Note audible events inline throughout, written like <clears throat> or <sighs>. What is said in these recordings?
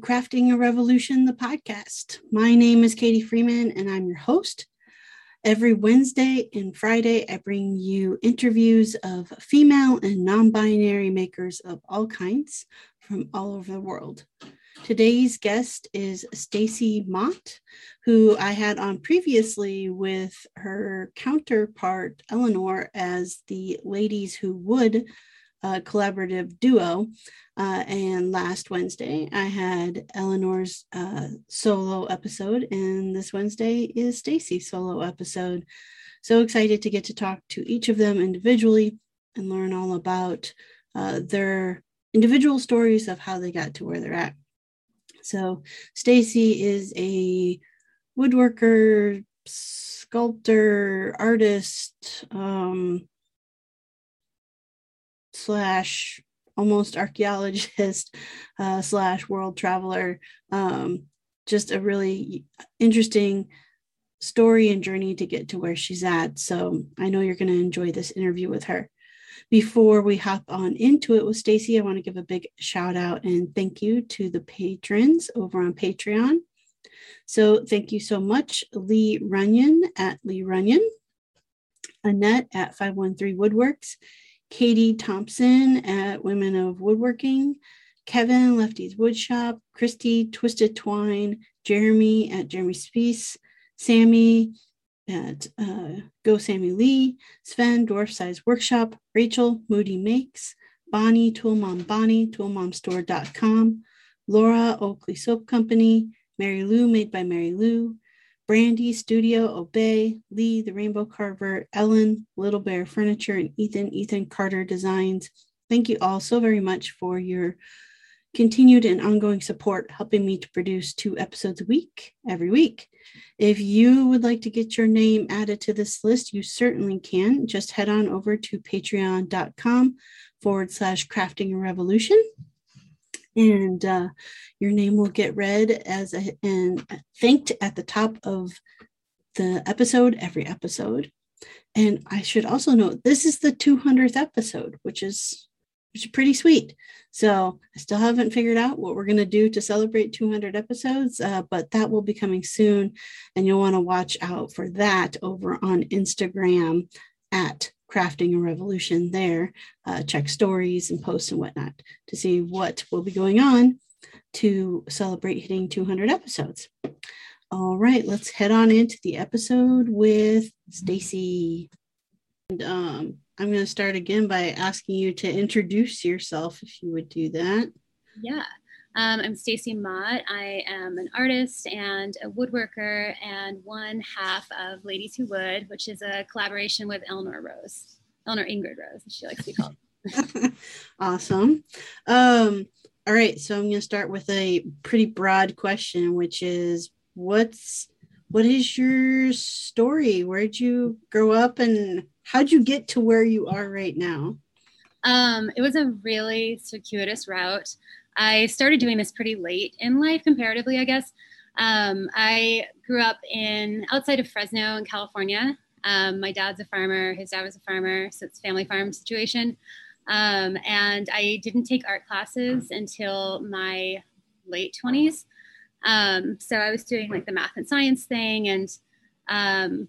Crafting a Revolution, the podcast. My name is Katie Freeman, and I'm your host. Every Wednesday and Friday, I bring you interviews of female and non binary makers of all kinds from all over the world. Today's guest is Stacy Mott, who I had on previously with her counterpart Eleanor as the Ladies Who Would uh, collaborative duo. Uh, and last Wednesday, I had Eleanor's uh, solo episode, and this Wednesday is Stacy's solo episode. So excited to get to talk to each of them individually and learn all about uh, their individual stories of how they got to where they're at. So Stacy is a woodworker, sculptor, artist, um, slash almost archaeologist <laughs> uh, slash world traveler. Um, just a really interesting story and journey to get to where she's at. So I know you're going to enjoy this interview with her. Before we hop on into it with Stacy, I want to give a big shout out and thank you to the patrons over on Patreon. So thank you so much, Lee Runyon at Lee Runyon, Annette at 513 Woodworks, Katie Thompson at Women of Woodworking, Kevin Lefty's Woodshop, Christy Twisted Twine, Jeremy at Jeremy Spies, Sammy at uh, Go Sammy Lee, Sven Dwarf Size Workshop, Rachel Moody Makes, Bonnie Tool Mom Bonnie, toolmomstore.com, Laura Oakley Soap Company, Mary Lou Made by Mary Lou, Brandy, Studio, Obey, Lee, The Rainbow Carver, Ellen, Little Bear Furniture, and Ethan, Ethan Carter Designs. Thank you all so very much for your continued and ongoing support, helping me to produce two episodes a week every week. If you would like to get your name added to this list, you certainly can. Just head on over to patreon.com forward slash crafting a revolution and uh, your name will get read as a, and thanked at the top of the episode every episode. And I should also note this is the 200th episode, which is which is pretty sweet. So I still haven't figured out what we're going to do to celebrate 200 episodes, uh, but that will be coming soon, and you'll want to watch out for that over on Instagram at crafting a revolution there. Uh, check stories and posts and whatnot to see what will be going on to celebrate hitting 200 episodes. All right, let's head on into the episode with Stacy. And um, I'm going to start again by asking you to introduce yourself, if you would do that. Yeah. Um, I'm Stacy Mott. I am an artist and a woodworker and one half of Ladies Who Would, which is a collaboration with Eleanor Rose, Eleanor Ingrid Rose, as she likes to be called. <laughs> awesome. Um, all right, so I'm going to start with a pretty broad question, which is what's what is your story? Where'd you grow up and how'd you get to where you are right now? Um, it was a really circuitous route. I started doing this pretty late in life, comparatively, I guess. Um, I grew up in outside of Fresno in California. Um, my dad's a farmer, his dad was a farmer, so it's family farm situation. Um, and I didn't take art classes until my late 20s. Um, so I was doing like the math and science thing, and um,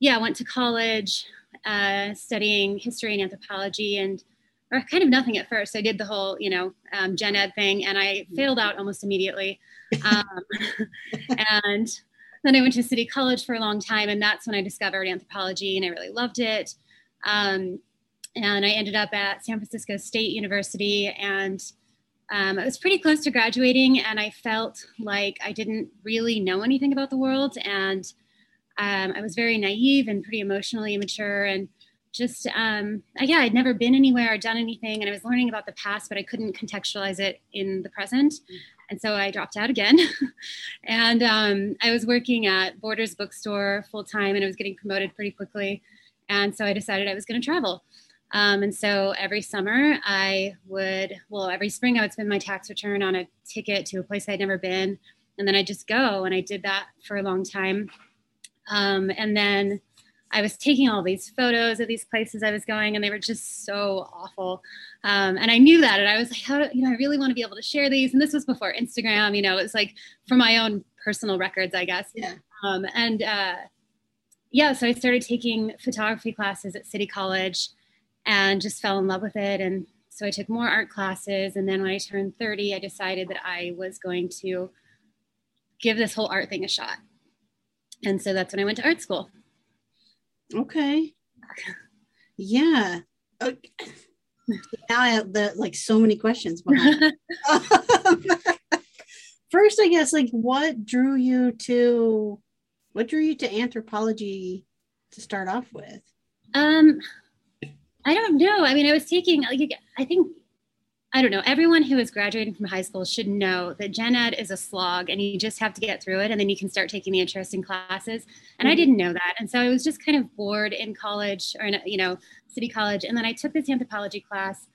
yeah, I went to college uh, studying history and anthropology, and or kind of nothing at first. I did the whole, you know, um, gen ed thing, and I failed out almost immediately. <laughs> Um, and then I went to City College for a long time, and that's when I discovered anthropology, and I really loved it. Um, and I ended up at San Francisco State University, and um, I was pretty close to graduating, and I felt like I didn't really know anything about the world, and um, I was very naive and pretty emotionally immature, and just um, yeah i'd never been anywhere or done anything and i was learning about the past but i couldn't contextualize it in the present. And so i dropped out again. <laughs> And um, i was working at borders bookstore full time and i was getting promoted pretty quickly. And so i decided i was going to travel. Um, and so every summer i would well every spring i would spend my tax return on a ticket to a place i'd never been and then i'd just go and i did that for a long time. Um, and then I was taking all these photos of these places I was going, and they were just so awful. Um, and I knew that, and I was like, how, you know, I really want to be able to share these. And this was before Instagram, you know, it was like for my own personal records, I guess. Yeah. Um, and uh, yeah, so I started taking photography classes at City College, and just fell in love with it. And so I took more art classes. And then when I turned 30, I decided that I was going to give this whole art thing a shot. And so that's when I went to art school. Okay. Yeah. Okay. Now I have the, like so many questions. <laughs> <laughs> First, I guess, like what drew you to what drew you to anthropology to start off with? Um, I don't know. I mean, I was taking like I think I don't know. Everyone who is graduating from high school should know that gen ed is a slog and you just have to get through it and then you can start taking the interesting classes. And mm-hmm. I didn't know that. And so I was just kind of bored in college or in, you know, city college. And then I took this anthropology class.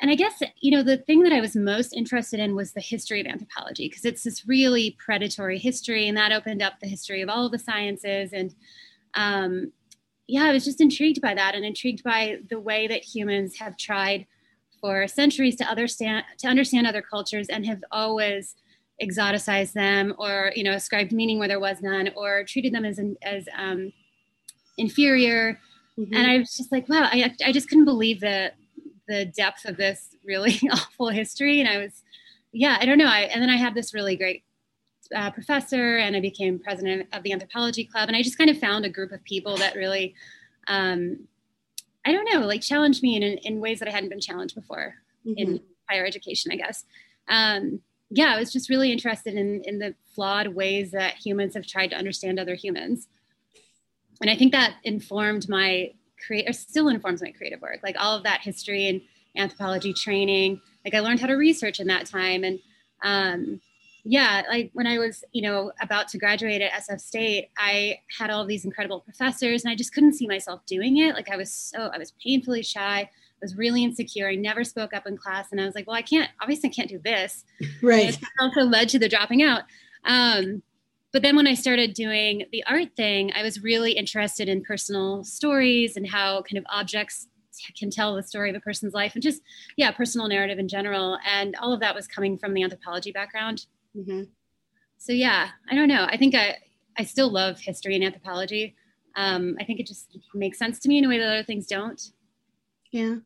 And I guess, you know, the thing that I was most interested in was the history of anthropology because it's this really predatory history and that opened up the history of all of the sciences. And um, yeah, I was just intrigued by that and intrigued by the way that humans have tried – for centuries to understand to understand other cultures and have always exoticized them or you know ascribed meaning where there was none or treated them as as um, inferior. Mm-hmm. and i was just like wow I, I just couldn't believe the the depth of this really <laughs> awful history. And i was yeah i don't know. I, and then i had this really great uh, professor and i became president of the anthropology club. And i just kind of found a group of people that really um, I don't know, like challenged me in, in ways that I hadn't been challenged before mm-hmm. in higher education, I guess. Um, yeah, I was just really interested in, in the flawed ways that humans have tried to understand other humans. And I think that informed my create or still informs my creative work, like all of that history and anthropology training. Like I learned how to research in that time. And um, yeah, like when I was, you know, about to graduate at SF State, I had all these incredible professors and I just couldn't see myself doing it. Like I was so, I was painfully shy. I was really insecure. I never spoke up in class. And I was like, well, I can't, obviously I can't do this. Right. It also led to the dropping out. Um, but then when I started doing the art thing, I was really interested in personal stories and how kind of objects can tell the story of a person's life and just, yeah, personal narrative in general. And all of that was coming from the anthropology background. Mm-hmm. So yeah, I don't know. I think I I still love history and anthropology. Um, I think it just makes sense to me in a way that other things don't. Yeah.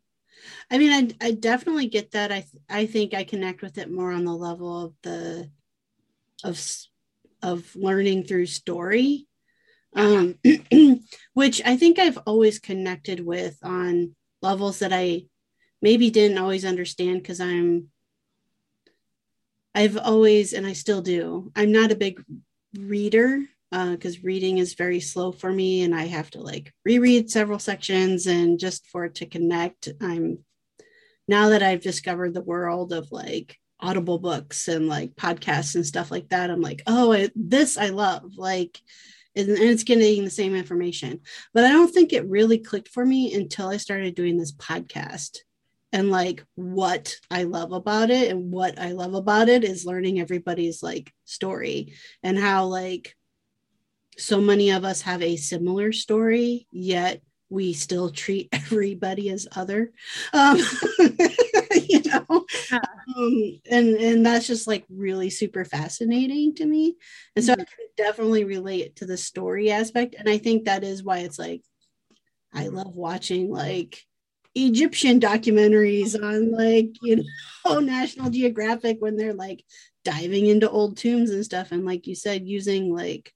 I mean, I, I definitely get that. I, I think I connect with it more on the level of the, of, of learning through story, um, <clears throat> which I think I've always connected with on levels that I maybe didn't always understand because I'm I've always, and I still do, I'm not a big reader because uh, reading is very slow for me and I have to like reread several sections and just for it to connect. I'm now that I've discovered the world of like audible books and like podcasts and stuff like that, I'm like, oh, I, this I love. Like, and it's getting the same information. But I don't think it really clicked for me until I started doing this podcast and like what I love about it. And what I love about it is learning everybody's like story and how like so many of us have a similar story, yet we still treat <laughs> everybody as other. Um, <laughs> you know, yeah. um, and and that's just like really super fascinating to me. And so mm-hmm. I can definitely relate to the story aspect, and I think that is why it's like I love watching like Egyptian documentaries on like, you know, <laughs> National Geographic when they're like diving into old tombs and stuff. And like you said, using like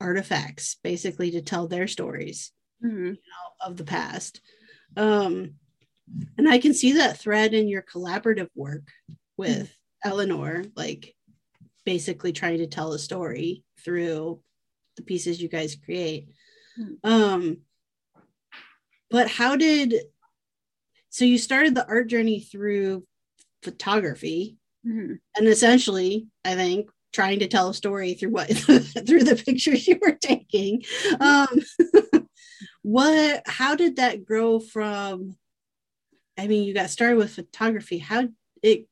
artifacts basically to tell their stories mm-hmm. you know, of the past. Um, and I can see that thread in your collaborative work with mm-hmm. Eleanor, like basically trying to tell a story through the pieces you guys create. Mm-hmm. Um, but how did so you started the art journey through photography mm-hmm. and essentially i think trying to tell a story through what <laughs> through the pictures you were taking mm-hmm. um <laughs> what how did that grow from i mean you got started with photography how it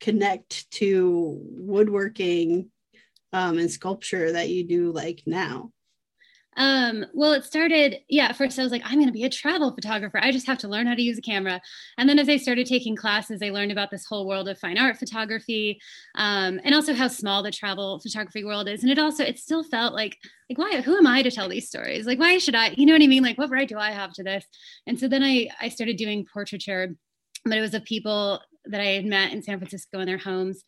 connect to woodworking um and sculpture that you do like now Um, well, it started, yeah, at first I was like, I'm going to be a travel photographer. I just have to learn how to use a camera. And then as I started taking classes, I learned about this whole world of fine art photography um, and also how small the travel photography world is. And it also, it still felt like, like, why, who am I to tell these stories? Like, why should I, you know what I mean? Like, what right do I have to this? And so then I, I started doing portraiture, but it was of people that I had met in San Francisco in their homes.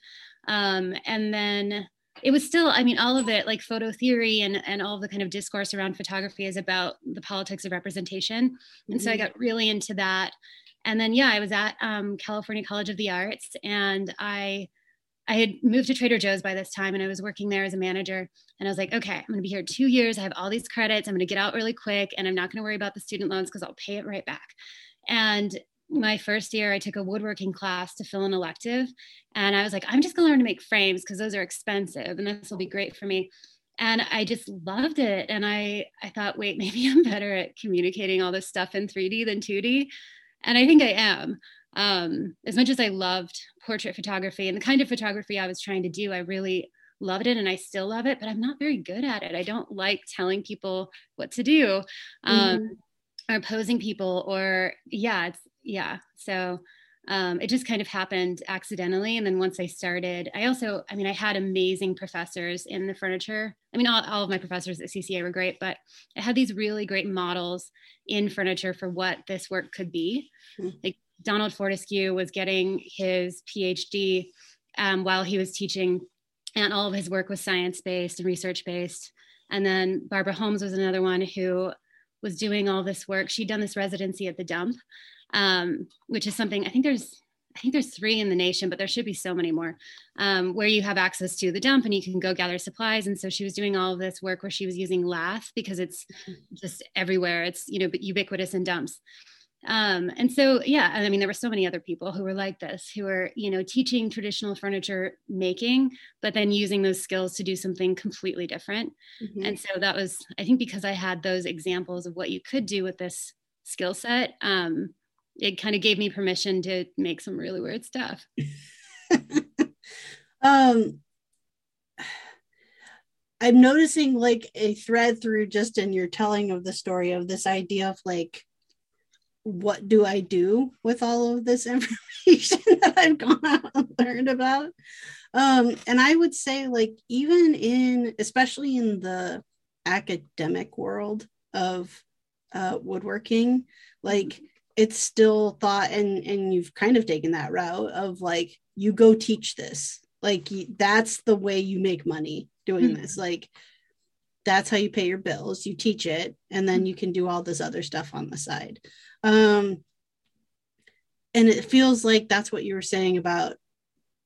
Um, and then it was still i mean all of it like photo theory and and all the kind of discourse around photography is about the politics of representation. And mm-hmm. so i mm-hmm. got really into that. And then yeah i was at um, california college of the arts and i i had moved to trader joe's by this time and i was working there as a manager. And i was like okay i'm going to be here two years. I have all these credits. I'm going to get out really quick and i'm not going to worry about the student loans because i'll pay it right back. And my first year, I took a woodworking class to fill an elective. And I was like, I'm just going to learn to make frames because those are expensive and this will be great for me. And I just loved it. And I, I thought, wait, <laughs> maybe I'm better at communicating all this stuff in 3D than 2D. And I think I am. Um, as much as I loved portrait photography and the kind of photography I was trying to do, I really loved it and I still love it, but I'm not very good at it. I don't like telling people what to do. Um, mm-hmm or posing people or yeah it's yeah. So um, it just kind of happened accidentally. And then once i started i also i mean i had amazing professors in the furniture. I mean all, all of my professors at cca were great but i had these really great models in furniture for what this work could be. Mm-hmm. like donald fortescue was getting his phd um, while he was teaching and all of his work was science based and research based and then barbara holmes was another one who was doing all this work. She'd done this residency at the dump um, which is something I think there's I think there's three in the nation, but there should be so many more, um, where you have access to the dump and you can go gather supplies. And so she was doing all of this work where she was using lath because it's just everywhere. It's you know ubiquitous in dumps. Um, and so yeah, I mean there were so many other people who were like this, who were you know teaching traditional furniture making, but then using those skills to do something completely different. Mm-hmm. And so that was I think because I had those examples of what you could do with this skill set. Um, it kind of gave me permission to make some really weird stuff. <laughs> um, I'm noticing like a thread through just in your telling of the story of this idea of like, what do I do with all of this <laughs> information that I've gone out and learned about? Um, and I would say, like, even in, especially in the academic world of uh, woodworking, like, it's still thought and and you've kind of taken that route of like you go teach this. Like that's the way you make money doing mm-hmm. this. Like that's how you pay your bills. You teach it and then you can do all this other stuff on the side. Um and it feels like that's what you were saying about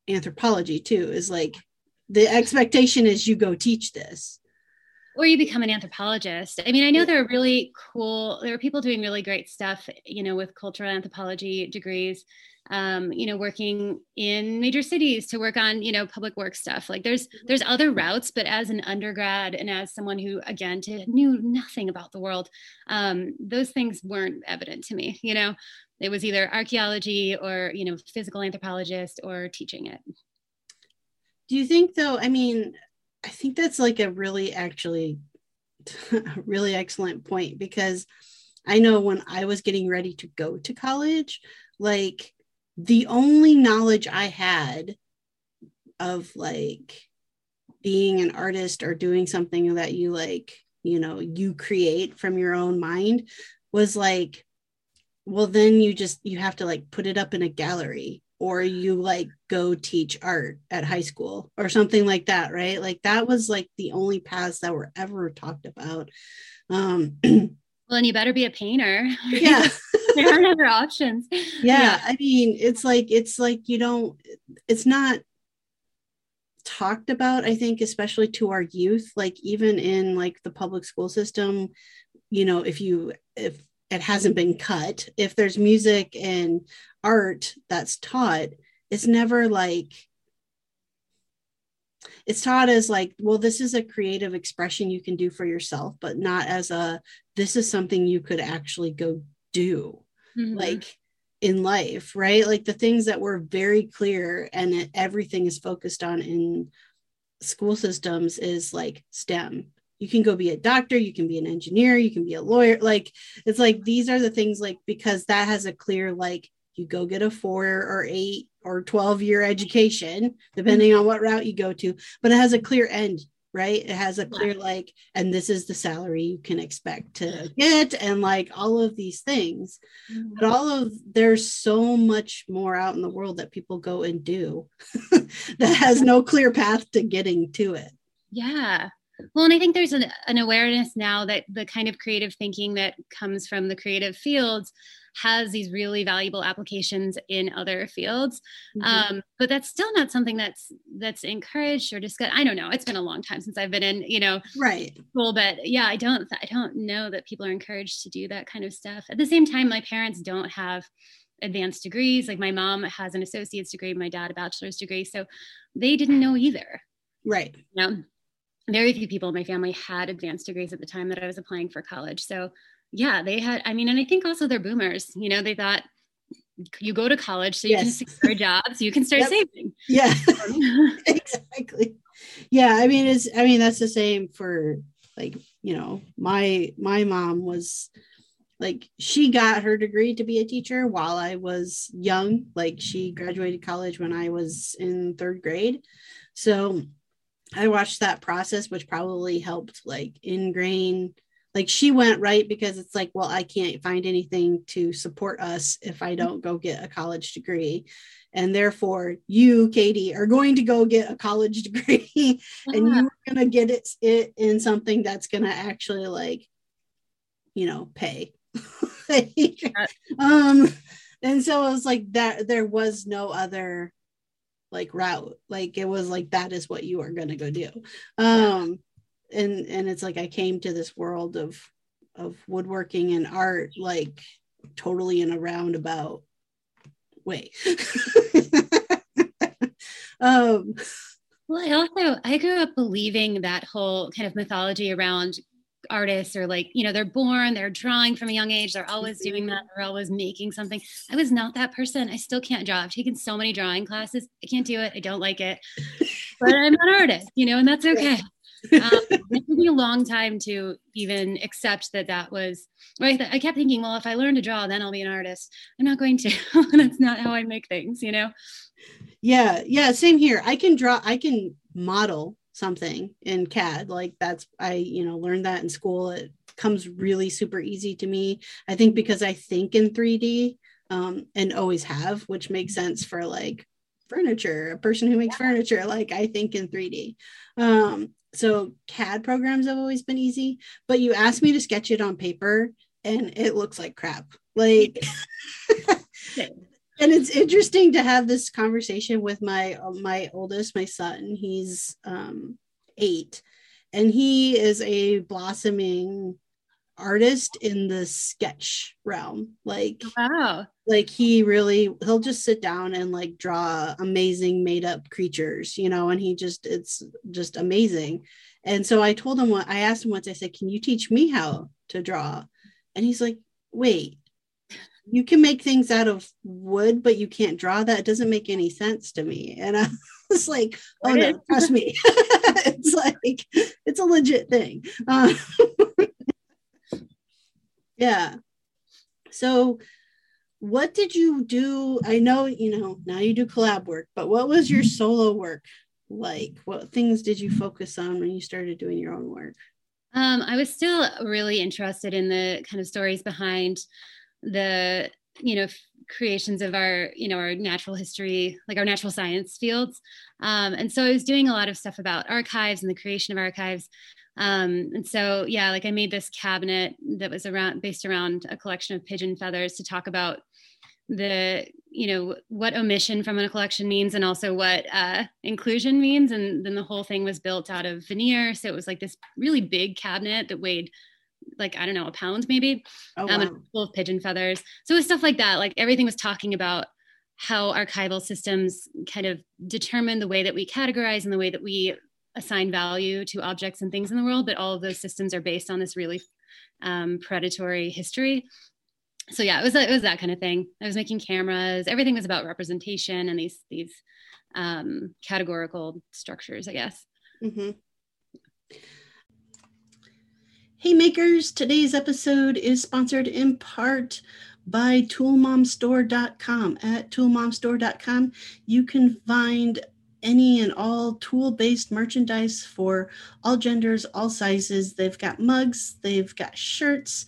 anthropology too is like the expectation is you go teach this or you become an anthropologist. I mean, I know there are really cool, there are people doing really great stuff, you know, with cultural anthropology degrees, um, you know, working in major cities to work on, you know, public work stuff. Like there's there's other routes, but as an undergrad and as someone who again to, knew nothing about the world, um, those things weren't evident to me, you know. It was either archaeology or, you know, physical anthropologist or teaching it. Do you think though, I mean, I think that's like a really actually <laughs> really excellent point because I know when I was getting ready to go to college, like the only knowledge I had of like being an artist or doing something that you like, you know, you create from your own mind was like, well, then you just, you have to like put it up in a gallery or you like go teach art at high school or something like that right? Like that was like the only paths that were ever talked about. Um <clears throat> well and you better be a painter. Yeah. <laughs> There aren't other options. Yeah, yeah. I mean it's like it's like you don't it's not talked about i think especially to our youth like even in like the public school system you know if you if it hasn't been cut. If there's music and art that's taught it's never like it's taught as like well this is a creative expression you can do for yourself but not as a this is something you could actually go do mm-hmm. like in life right? Like the things that were very clear and everything is focused on in school systems is like stem you can go be a doctor you can be an engineer you can be a lawyer like it's like these are the things like because that has a clear like you go get a four or eight or 12 year education depending on what route you go to but it has a clear end right? It has a clear like and this is the salary you can expect to get and like all of these things. Mm-hmm. but all of there's so much more out in the world that people go and do <laughs> that has <laughs> no clear path to getting to it. Yeah well, and I think there's an, an, awareness now that the kind of creative thinking that comes from the creative fields has these really valuable applications in other fields. Mm-hmm. Um, but that's still not something that's that's encouraged or discussed. I don't know. It's been a long time since I've been in, you know, right school, but yeah, I don't I don't know that people are encouraged to do that kind of stuff. At the same time, my parents don't have advanced degrees. Like my mom has an associate's degree, my dad a bachelor's degree, so they didn't know either. Right. You know? Very few people in my family had advanced degrees at the time that I was applying for college. So yeah, they had, I mean, and I think also they're boomers, you know, they thought you go to college so you yes. can secure a job so you can start yep. saving. Yeah, <laughs> <laughs> exactly. Yeah. I mean, it's, I mean, that's the same for like, you know, my, my mom was like, she got her degree to be a teacher while I was young. Like she graduated college when I was in third grade. So I watched that process, which probably helped like ingrain. Like she went right because it's like, well, I can't find anything to support us if I don't go get a college degree. And therefore, you, Katie, are going to go get a college <laughs> degree and you're going to get it, it in something that's going to actually, like, you know, pay. <laughs> um, and so it was like that, there was no other like route. Like it was like that is what you are going to go do. Um yeah. and and it's like i came to this world of of woodworking and art like totally in a roundabout way. <laughs> Um well i also i grew up believing that whole kind of mythology around artists or like you know they're born they're drawing from a young age they're always doing that they're always making something. I was not that person i still can't draw i've taken so many drawing classes i can't do it i don't like it but i'm an artist you know and that's okay. Um, it took me a long time to even accept that that was right i kept thinking well if i learn to draw then i'll be an artist. I'm not going to <laughs> that's not how i make things you know? Yeah yeah same here i can draw i can model something in CAD. Like that's I, you know, learned that in school. It comes really super easy to me. I think because I think in 3D um, and always have, which makes sense for like furniture, a person who makes yeah. furniture, like I think in 3D. Um, so CAD programs have always been easy, but you asked me to sketch it on paper and it looks like crap. Like <laughs> and it's interesting to have this conversation with my my oldest my son. He's um eight and he is a blossoming artist in the sketch realm. Like wow. like he really he'll just sit down and like draw amazing made up creatures you know and he just it's just amazing. And so i told him what i asked him once i said can you teach me how to draw? And he's like wait you can make things out of wood, but you can't draw that. It doesn't make any sense to me. And I <laughs> was like, oh no, trust me. <laughs> it's like, it's a legit thing. Uh, <laughs> yeah. So, what did you do? I know, you know, now you do collab work, but what was your solo work like? What things did you focus on when you started doing your own work? Um, I was still really interested in the kind of stories behind the you know creations of our you know our natural history like our natural science fields. Um, and so i was doing a lot of stuff about archives and the creation of archives. Um, and so yeah like i made this cabinet that was around based around a collection of pigeon feathers to talk about the you know what omission from a collection means and also what uh, inclusion means. And then the whole thing was built out of veneer. So it was like this really big cabinet that weighed like I don't know a pound maybe, oh, um, wow. full of pigeon feathers. So it was stuff like that. Like everything was talking about how archival systems kind of determine the way that we categorize and the way that we assign value to objects and things in the world. But all of those systems are based on this really um, predatory history. So yeah, it was it was that kind of thing. I was making cameras. Everything was about representation and these these um, categorical structures, I guess. Mm-hmm Hey makers, today's episode is sponsored in part by toolmomstore.com. At toolmomstore.com, you can find any and all tool based merchandise for all genders, all sizes. They've got mugs, they've got shirts,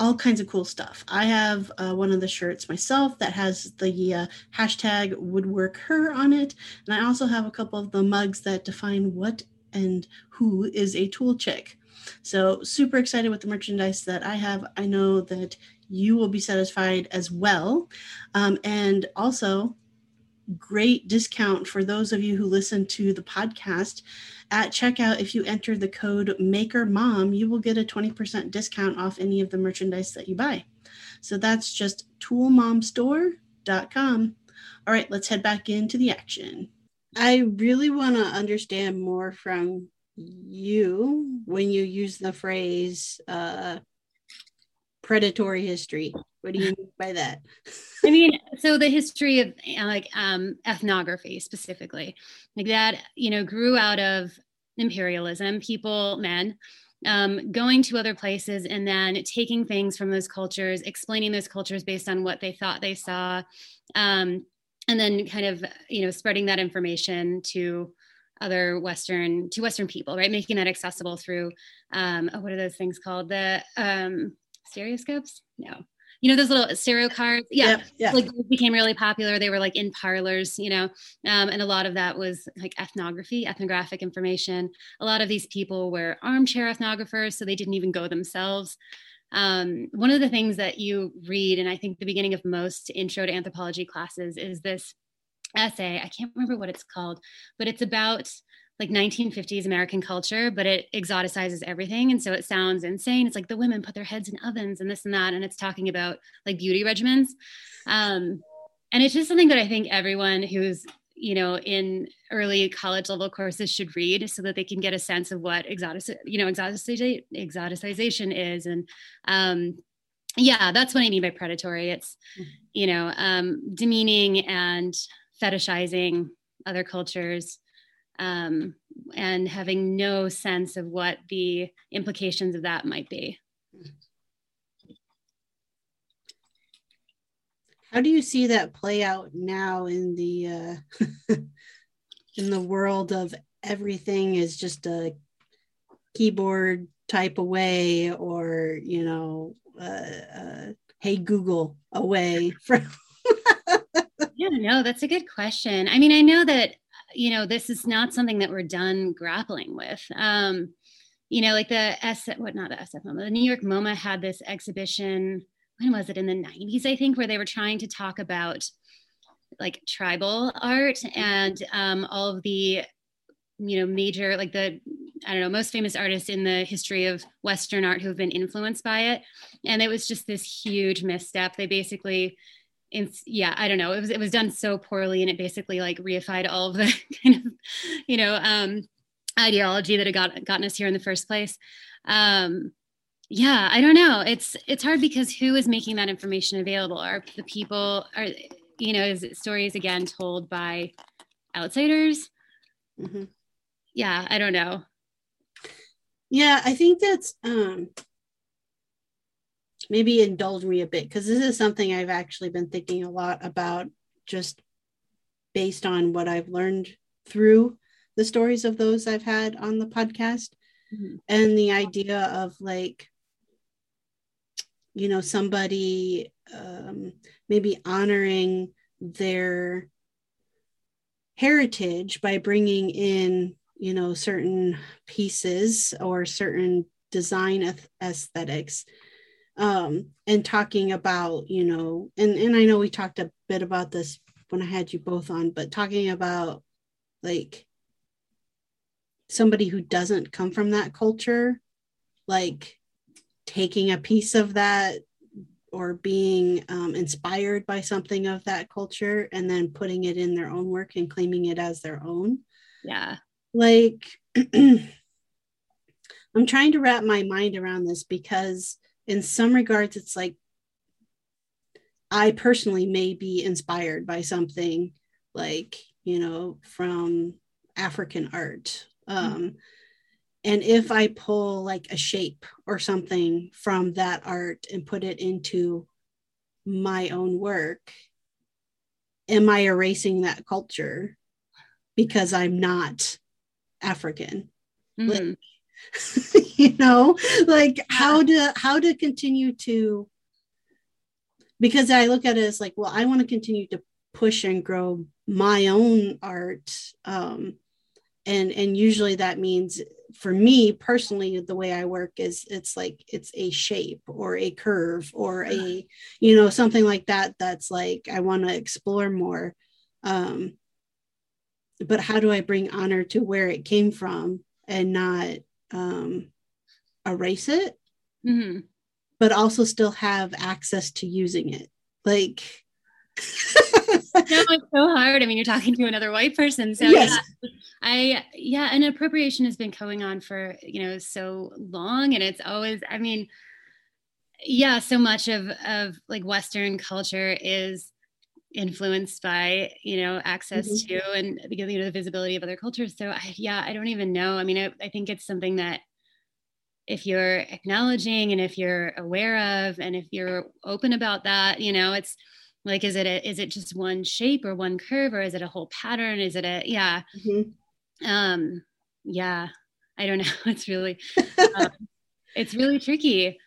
all kinds of cool stuff. I have uh, one of the shirts myself that has the uh, hashtag woodwork her on it. And I also have a couple of the mugs that define what and who is a tool chick. So, super excited with the merchandise that I have. I know that you will be satisfied as well. Um, and also, great discount for those of you who listen to the podcast. At checkout, if you enter the code MakerMom, you will get a 20% discount off any of the merchandise that you buy. So that's just toolmomstore.com. All right, let's head back into the action. I really want to understand more from you when you use the phrase uh, predatory history. What do you mean by that? <laughs> I mean, so the history of uh, like um, ethnography specifically, like that, you know, grew out of imperialism, people, men, um, going to other places and then taking things from those cultures, explaining those cultures based on what they thought they saw, um, and then kind of, you know, spreading that information to other Western to Western people, right? Making that accessible through um, oh, what are those things called? The um, stereoscopes? No. You know those little stereo cards, yeah, yep. like became really popular. They were like in parlors, you know, um, and a lot of that was like ethnography, ethnographic information. A lot of these people were armchair ethnographers, so they didn't even go themselves. Um, one of the things that you read, and I think the beginning of most intro to anthropology classes, is this essay. I can't remember what it's called, but it's about like 1950s American culture, but it exoticizes everything. And so it sounds insane. It's like the women put their heads in ovens and this and that. And it's talking about like beauty regimens. Um, and it's just something that I think everyone who's, you know, in early college level courses should read so that they can get a sense of what exotic, you know, exoticization, exoticization is. And um, yeah, that's what I mean by predatory. It's, mm-hmm. you know, um, demeaning and fetishizing other cultures um, and having no sense of what the implications of that might be. How do you see that play out now in the uh, <laughs> in the world of everything is just a keyboard type away or you know uh, uh, hey Google away <laughs> from yeah, no, that's a good question. I mean, I know that, you know, this is not something that we're done grappling with. Um, you know, like the S, what not the SF MoMA, the New York MoMA had this exhibition. When was it in the 90s, I think, where they were trying to talk about like tribal art and um, all of the, you know, major, like the, I don't know, most famous artists in the history of Western art who have been influenced by it. And it was just this huge misstep. They basically it's yeah i don't know it was it was done so poorly and it basically like reified all of the <laughs> kind of you know um ideology that had got gotten us here in the first place. Um yeah i don't know it's it's hard because who is making that information available? Are the people are you know is stories again told by outsiders? Mm-hmm. yeah i don't know. Yeah i think that's um maybe indulge me a bit because this is something I've actually been thinking a lot about just based on what I've learned through the stories of those I've had on the podcast mm-hmm. and the idea of like you know somebody um, maybe honoring their heritage by bringing in you know certain pieces or certain design aesthetics um, and talking about, you know, and, and I know we talked a bit about this when I had you both on, but talking about like somebody who doesn't come from that culture, like taking a piece of that or being um, inspired by something of that culture and then putting it in their own work and claiming it as their own. Yeah. Like, <clears throat> I'm trying to wrap my mind around this because in some regards, it's like I personally may be inspired by something like, you know, from African art. Um, and if i pull like a shape or something from that art and put it into my own work am i erasing that culture because i'm not african mm-hmm. like, <laughs> you know like how to how to continue to because i look at it as like well i want to continue to push and grow my own art um and and usually that means for me personally the way i work is it's like it's a shape or a curve or a you know something like that that's like i want to explore more. Um but how do i bring honor to where it came from and not um erase it mm-hmm. but also still have access to using it like <laughs> no, it's so hard. I mean, you're talking to another white person. So yes. yeah, I yeah, and appropriation has been going on for, you know, so long. And it's always, I mean, yeah, so much of of like Western culture is influenced by you know access mm-hmm. to and because you know the visibility of other cultures. So I, yeah i don't even know. I mean I, I think it's something that if you're acknowledging and if you're aware of and if you're open about that you know it's like is it a, is it just one shape or one curve or is it a whole pattern? Is it a yeah. Mm-hmm. um yeah i don't <laughs> know. It's really <laughs> um, it's really tricky.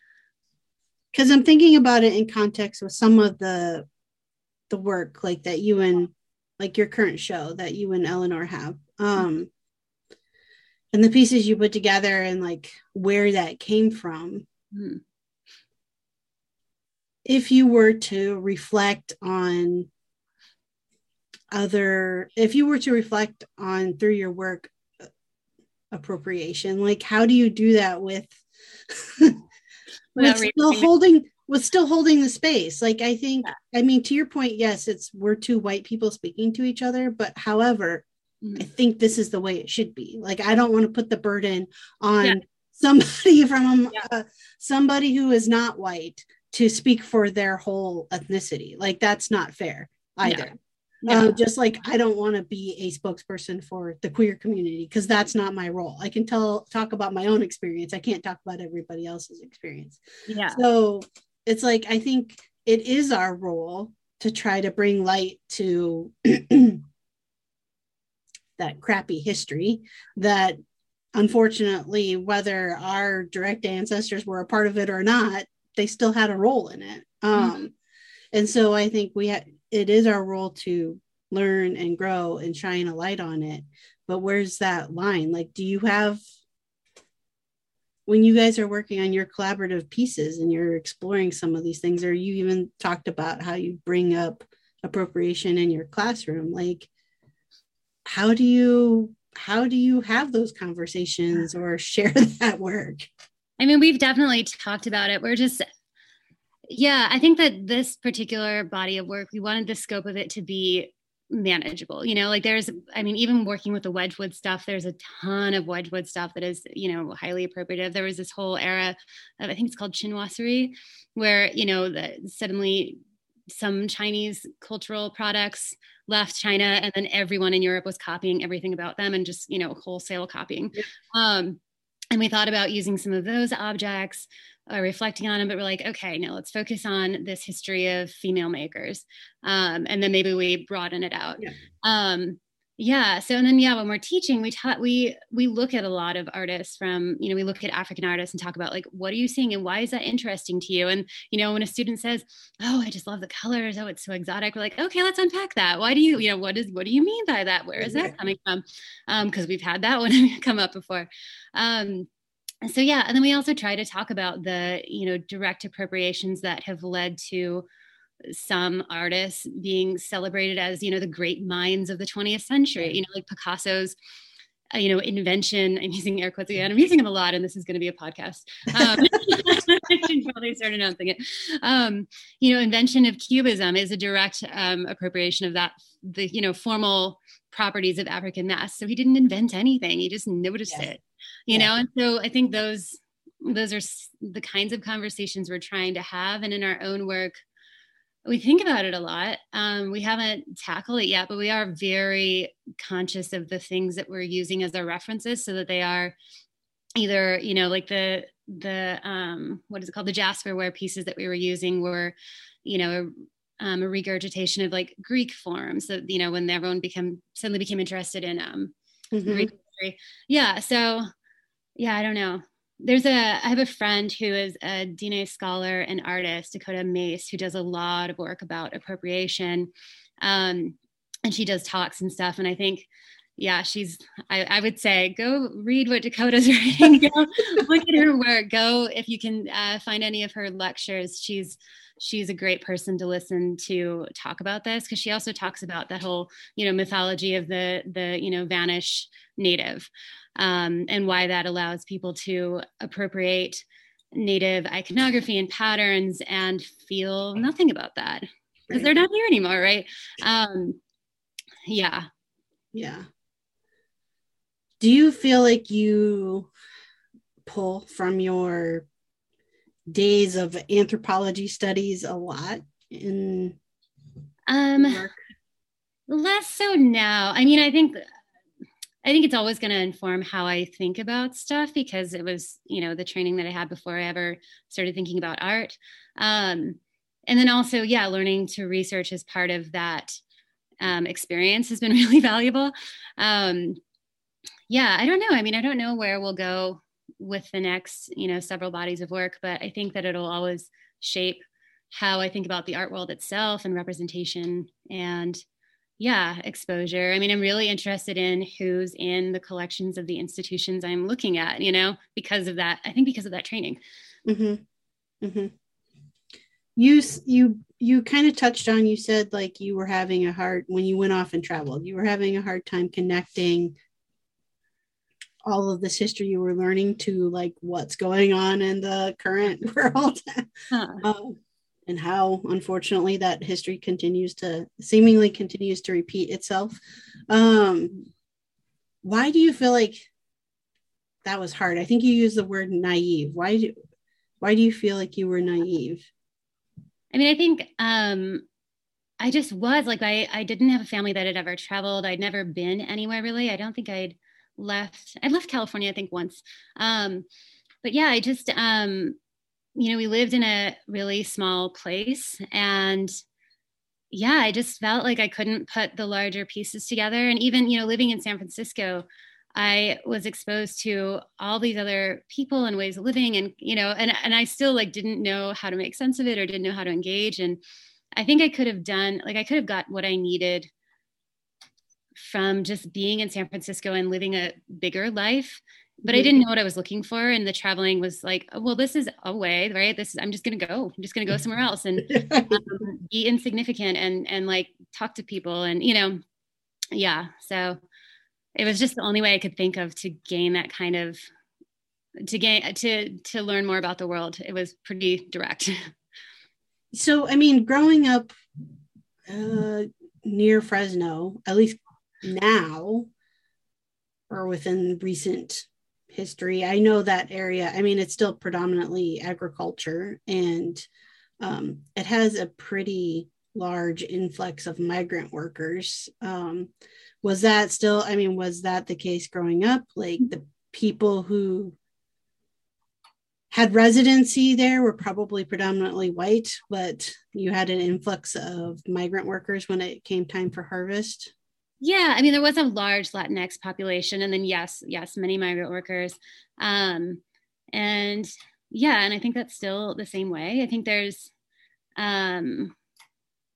Because i'm thinking about it in context with some of the the work like that you and like your current show that you and eleanor have. Um and the pieces you put together and like where that came from. Mm-hmm if you were to reflect on other if you were to reflect on through your work uh, appropriation like how do you do that with <laughs> with still holding with still holding the space like i think yeah. i mean to your point yes it's we're two white people speaking to each other but however mm-hmm. i think this is the way it should be like i don't want to put the burden on yeah. somebody <laughs> from yeah. uh, somebody who is not white to speak for their whole ethnicity. Like that's not fair either. Yeah. Uh, just like I don't want to be a spokesperson for the queer community because that's not my role. I can tell talk about my own experience. I can't talk about everybody else's experience. Yeah. So it's like I think it is our role to try to bring light to <clears throat> that crappy history that unfortunately whether our direct ancestors were a part of it or not they still had a role in it. Um, mm-hmm. And so I think we ha- it is our role to learn and grow and shine a light on it. But where's that line? Like, do you have when you guys are working on your collaborative pieces and you're exploring some of these things, or you even talked about how you bring up appropriation in your classroom, like how do you how do you have those conversations or <laughs> share that work? I mean, we've definitely talked about it. We're just, yeah, I think that this particular body of work, we wanted the scope of it to be manageable you know like there's i mean even working with the wedgwood stuff there's a ton of wedgwood stuff that is you know highly appropriative. There was this whole era of i think it's called chinoiserie where you know the, suddenly some chinese cultural products left china and then everyone in europe was copying everything about them and just you know wholesale copying. Um and we thought about using some of those objects uh, reflecting on them but we're like okay now let's focus on this history of female makers um, and then maybe we broaden it out yeah. Um, yeah so and then yeah when we're teaching we taught we we look at a lot of artists from you know we look at african artists and talk about like what are you seeing and why is that interesting to you? And you know when a student says oh i just love the colors. Oh it's so exotic we're like okay let's unpack that. Why do you you know what is what do you mean by that? Where is that coming from? Because um, we've had that <laughs> one come up before. Um, so yeah and then we also try to talk about the you know direct appropriations that have led to some artists being celebrated as you know the great minds of the 20th century. You know like picasso's uh, you know invention i'm using air quotes again i'm using them a lot and this is going to be a podcast. Um, <laughs> i should probably start announcing it. Um, you know invention of cubism is a direct um, appropriation of that the you know formal properties of african masks so he didn't invent anything he just noticed yes. it you yeah. know? And so i think those those are the kinds of conversations we're trying to have and in our own work we think about it a lot. Um, we haven't tackled it yet, but we are very conscious of the things that we're using as our references so that they are either you know like the the um what is it called the jasperware pieces that we were using were you know um, a regurgitation of like Greek forms. So you know when everyone became suddenly became interested in um, mm-hmm. Greek history. Yeah. So yeah, I don't know. There's a I have a friend who is a Diné scholar and artist, Dakota Mace, who does a lot of work about appropriation. Um, and she does talks and stuff. And I think yeah, she's, I, I, would say go read what Dakota's <laughs> writing. go look at her work. Go if you can uh, find any of her lectures. She's, she's a great person to listen to talk about this because she also talks about that whole, you know, mythology of the, the, you know, vanish native um, and why that allows people to appropriate native iconography and patterns and feel nothing about that because they're not here anymore. Right. Um, yeah. Yeah do you feel like you pull from your days of anthropology studies a lot in um work? less so now. I mean i think i think it's always going to inform how i think about stuff because it was you know the training that i had before i ever started thinking about art. Um and then also yeah learning to research as part of that um, experience has been <laughs> really valuable. Um yeah, I don't know. I mean, I don't know where we'll go with the next, you know, several bodies of work, but I think that it'll always shape how I think about the art world itself and representation and yeah, exposure. I mean, I'm really interested in who's in the collections of the institutions I'm looking at, you know, because of that. I think because of that training. Mm-hmm. Mm-hmm. You, you, you kind of touched on, you said like you were having a hard, when you went off and traveled, you were having a hard time connecting all of this history you were learning to like what's going on in the current <laughs> world. Huh. um, and how unfortunately that history continues to seemingly continues to repeat itself. Um, why do you feel like that was hard? I think you used the word naive. Why do why do you feel like you were naive? I mean i think um i just was like i i didn't have a family that had ever traveled. I'd never been anywhere really. I don't think i'd left i left california i think once. Um, but yeah i just um, you know we lived in a really small place and yeah i just felt like i couldn't put the larger pieces together. And even you know living in san francisco i was exposed to all these other people and ways of living and you know and, and i still like didn't know how to make sense of it or didn't know how to engage. And i think i could have done like i could have got what i needed from just being in San Francisco and living a bigger life. But I mm-hmm. didn't know what I was looking for. And the traveling was like, oh, well, this is a way, right? This is, I'm just going to go. I'm just going to go somewhere else and <laughs> um, be insignificant and, and like talk to people. And, you know, yeah. So it was just the only way I could think of to gain that kind of, to gain, to, to learn more about the world. It was pretty direct. so, I mean, growing up uh, near Fresno, at least now or within recent history. I know that area, I mean, it's still predominantly agriculture and um, it has a pretty large influx of migrant workers. Um, was that still, I mean, was that the case growing up? Like the people who had residency there were probably predominantly white, but you had an influx of migrant workers when it came time for harvest. Yeah, I mean, there was a large Latinx population, and then yes, yes, many migrant workers, um, and yeah, and I think that's still the same way. I think there's um,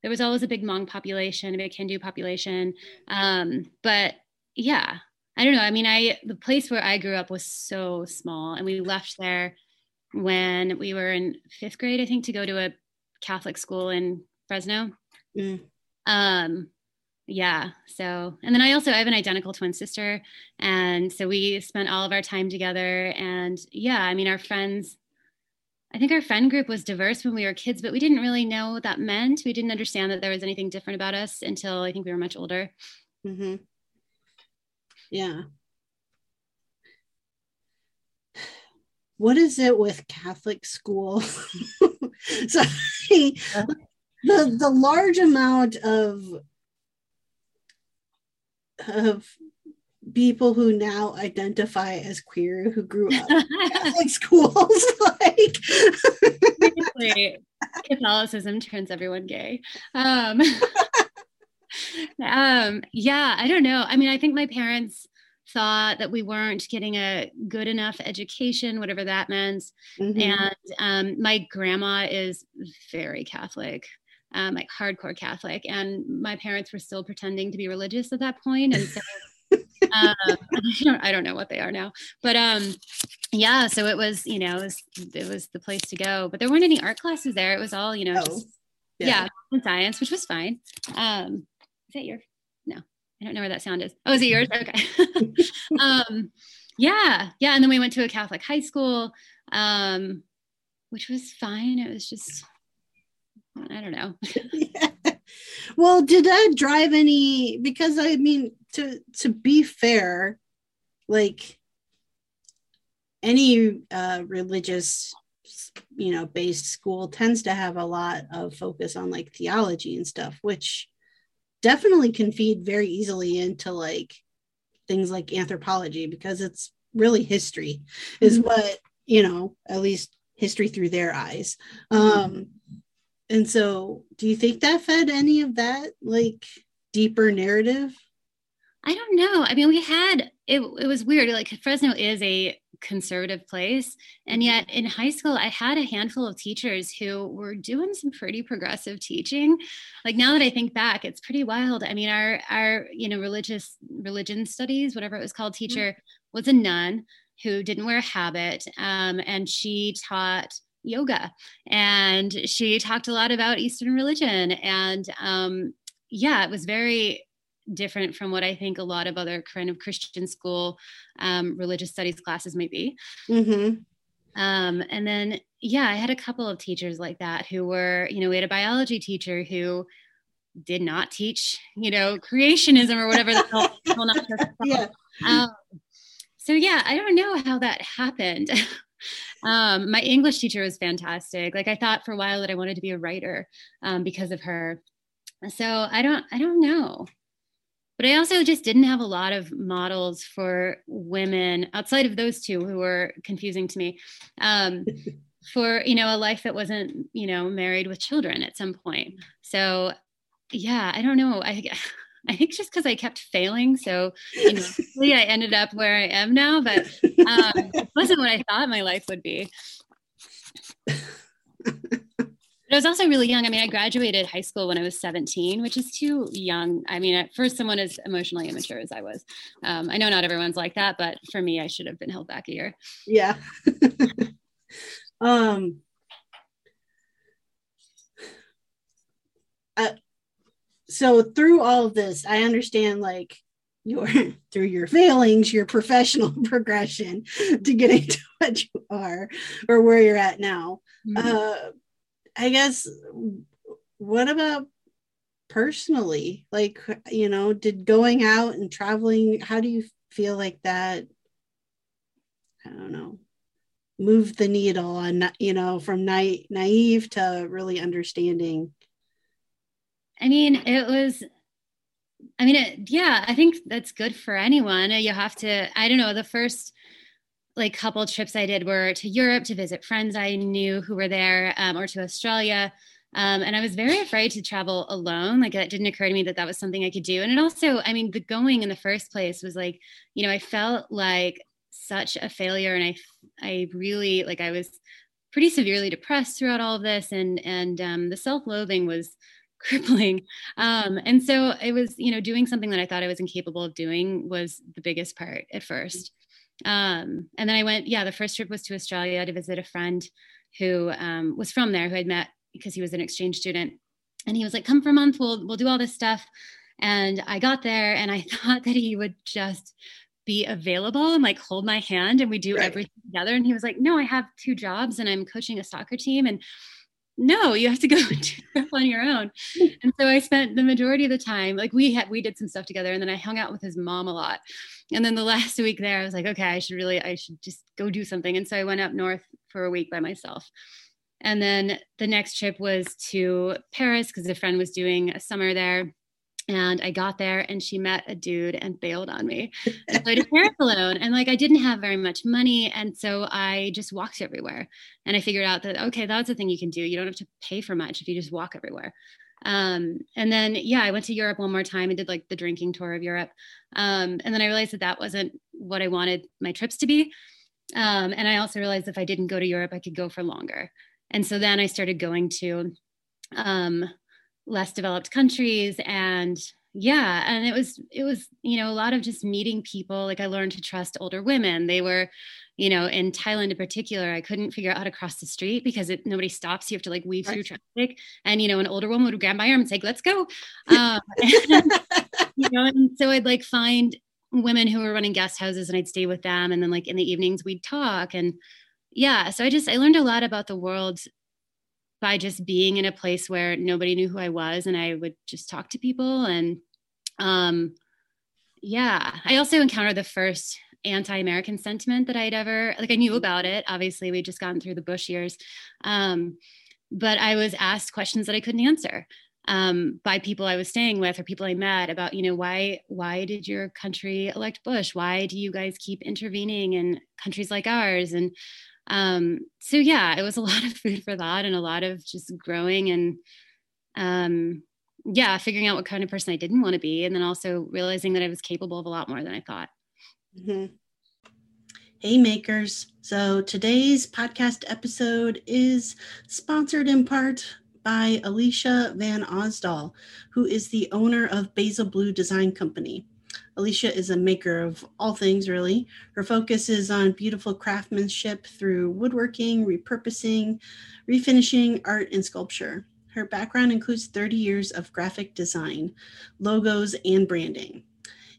there was always a big Hmong population, a big Hindu population, um, but yeah, I don't know. I mean, I the place where I grew up was so small, and we left there when we were in fifth grade, I think, to go to a Catholic school in Fresno. Mm. Um, yeah so and then i also I have an identical twin sister and so we spent all of our time together and yeah i mean our friends i think our friend group was diverse when we were kids but we didn't really know what that meant. We didn't understand that there was anything different about us until i think we were much older. Mm-hmm. yeah. What is it with catholic school? <laughs> So <laughs> the the large amount of of people who now identify as queer who grew up in <laughs> Catholic schools. <laughs> like Catholicism turns everyone gay. Um, um, yeah, I don't know. I mean, I think my parents thought that we weren't getting a good enough education, whatever that meant. Mm-hmm. And um, my grandma is very Catholic. Um, like hardcore Catholic, and my parents were still pretending to be religious at that point, and so um, <laughs> <laughs> I don't know what they are now, but um, yeah. So it was, you know, it was, it was the place to go. But there weren't any art classes there. It was all, you know, oh, just, yeah, yeah science, which was fine. Um, is that your? No, I don't know where that sound is. Oh, is it yours? Okay. <laughs> um, yeah, yeah. And then we went to a Catholic high school, um, which was fine. It was just, I don't know. <laughs> <laughs> yeah. Well, did that drive any? Because I mean, to to be fair, like any uh, religious you know based school tends to have a lot of focus on like theology and stuff which definitely can feed very easily into like things like anthropology because it's really history is mm-hmm. what you know at least history through their eyes um and so do you think that fed any of that like deeper narrative i don't know i mean we had it, it was weird like fresno is a conservative place. And yet in high school, I had a handful of teachers who were doing some pretty progressive teaching. Like now that I think back, it's pretty wild. I mean, our our, you know, religious religion studies, whatever it was called, mm-hmm. teacher mm-hmm. was a nun who didn't wear a habit. Um, and she taught yoga and she talked a lot about Eastern religion. And um, yeah, it was very different from what I think a lot of other kind of Christian school um, religious studies classes might be. Mm-hmm. Um, and then, yeah, I had a couple of teachers like that who were, you know, we had a biology teacher who did not teach, you know, creationism or whatever the <laughs> hell. yeah. Um, so yeah, I don't know how that happened. <laughs> um, my English teacher was fantastic. Like I thought for a while that I wanted to be a writer um, because of her. So I don't, I don't know but I also just didn't have a lot of models for women outside of those two who were confusing to me um, <laughs> for you know a life that wasn't you know married with children at some point. So yeah, I don't know. I I think just because I kept failing, so you know, I ended up where I am now. But um, it wasn't what I thought my life would be. But I was also really young. I mean, I graduated high school when I was 17, which is too young. I mean, for someone as emotionally immature as I was, um, I know not everyone's like that, but for me, I should have been held back a year. Yeah. <laughs> um, uh, so through all of this, I understand like your <laughs> through your failings, your professional <laughs> progression to getting <laughs> to what you are or where you're at now. Mm-hmm. Uh, I guess what about personally? Like, you know, did going out and traveling, how do you feel like that? I don't know, move the needle on, you know, from na- naive to really understanding? I mean, it was I mean, it, yeah, I think that's good for anyone. You have to, I don't know, the first like couple trips I did were to Europe to visit friends I knew who were there, um, or to Australia. Um, and I was very afraid to travel alone. Like it didn't occur to me that that was something I could do. And it also, I mean, the going in the first place was like, you know, I felt like such a failure, and I, I really like I was pretty severely depressed throughout all of this, and and um, the self-loathing was crippling. Um, and so it was, you know, doing something that I thought I was incapable of doing was the biggest part at first. Um, and then I went, yeah, the first trip was to Australia to visit a friend who um, was from there, who I'd met because he was an exchange student. And he was like, come for a month, we'll, we'll do all this stuff. And I got there and I <laughs> thought that he would just be available and like hold my hand and we do right. everything together. And he was like, no, I have two jobs and I'm coaching a soccer team. And no, you have to go <laughs> on your own. And so I spent the majority of the time, like we had, we did some stuff together and then I hung out with his mom a lot. And then the last <laughs> week there, I was like, okay, I should really, I should just go do something. And so I went up north for a week by myself. And then the next trip was to Paris because a friend was doing a summer there. And I got there and she met a dude and bailed on me. so I did alone and like I didn't have very much money. And so I just walked everywhere. And I figured out that, okay, that's a thing you can do. You don't have to pay for much if you just walk everywhere. Um, and then, yeah, I went to Europe one more time and did like the drinking tour of Europe. Um, and then I realized that that wasn't what I wanted my trips to be. Um, and I also realized if I didn't go to Europe, I could go for longer. And so then I started going to um, less developed countries and yeah and it was it was you know a lot of just meeting people. Like i learned to trust older women. They were you know in thailand in particular i couldn't figure out how to cross the street because it, nobody stops. You have to like weave right. through traffic. And you know an older woman would grab my arm and say let's go. <laughs> Um, and, you know and so i'd like find women who were running guest houses and i'd stay with them. And then like in the evenings we'd talk. And yeah so i just i learned a lot about the world by just being in a place where nobody knew who I was and I would just talk to people and um yeah I also encountered the first anti-American sentiment that I'd ever like I knew about it obviously we'd just gotten through the Bush years um but I was asked questions that I couldn't answer um, by people I was staying with or people I met about, you know, why why did your country elect Bush? Why do you guys keep intervening in countries like ours? And um, so yeah, it was a <laughs> lot of food for thought and a lot of just growing and um, yeah, figuring out what kind of person I didn't want to be, and then also realizing that I was capable of a lot more than I thought. Mm-hmm. Hey, makers. So today's podcast episode is sponsored in part by Alicia Van Osdal, who is the owner of Basil Blue Design Company. Alicia is a maker of all things, really. Her focus is on beautiful craftsmanship through woodworking, repurposing, refinishing, art, and sculpture. Her background includes 30 years of graphic design, logos, and branding.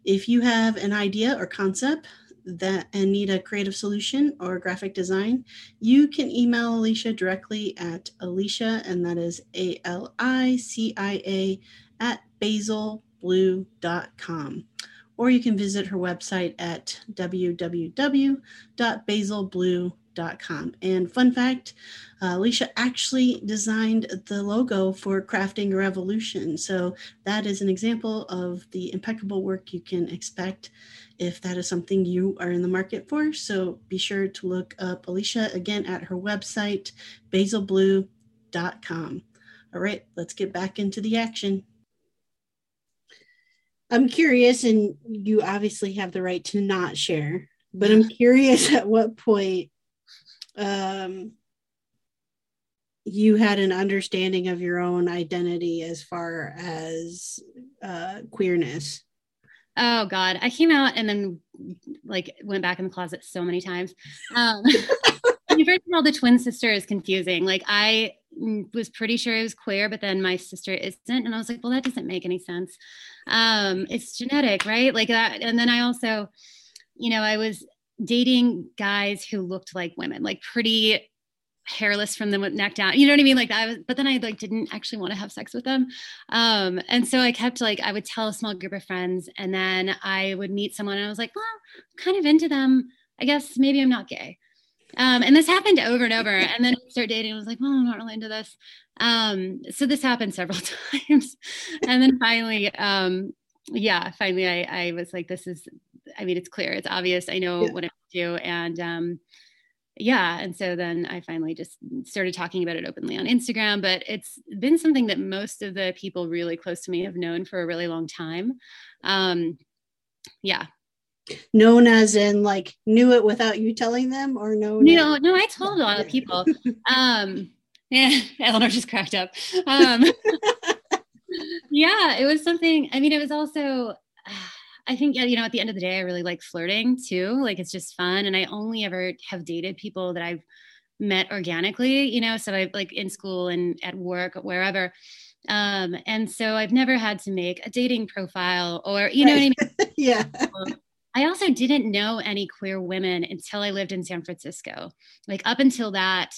If you have an idea or concept that and need a creative solution or graphic design, you can email Alicia directly at Alicia, and that is A L I C I A at basilblue.com or you can visit her website at www.basilblue.com. And fun fact, uh, Alicia actually designed the logo for Crafting Revolution. So that is an example of the impeccable work you can expect if that is something you are in the market for. So be sure to look up Alicia again at her website, basilblue.com. All right, let's get back into the action. I'm curious, and you obviously have the right to not share, but I'm curious <laughs> at what point um, you had an understanding of your own identity as far as uh, queerness. Oh God, I came out and then like went back in the closet so many times. Um, <laughs> first of all, the twin sister is confusing. Like I was pretty sure I was queer, but then my sister isn't, and I was like, well, that doesn't make any sense. Um, it's genetic, right? Like that. And then I also, you know, I was dating guys who looked like women, like pretty hairless from the neck down. You know what I mean? Like I was, but then I like didn't actually want to have sex with them. Um, and so I kept like I would tell a small group of friends, and then I would meet someone, and I was like, well, I'm kind of into them. I guess maybe I'm not gay. Um, and this happened over and over. And then we start dating. I was like, well, I'm not really into this. Um, so this happened several <laughs> times. and then finally, um, yeah, finally I, I was like, this is, I mean, it's clear, it's obvious. I know yeah. what I do. And um, yeah. And so then I finally just started talking about it openly on Instagram, but it's been something that most of the people really close to me have known for a really long time. Um, yeah, known as in like knew it without you telling them or no no no i told a lot of people. Um yeah <laughs> eleanor just cracked up. Um <laughs> yeah it was something i mean it was also i think you know at the end of the day i really like flirting too like it's just fun and i only ever have dated people that i've met organically you know so i like in school and at work wherever. Um and so i've never had to make a dating profile or you know what i mean? <laughs> Yeah I also didn't know any queer women until I lived in San Francisco. Like up until that,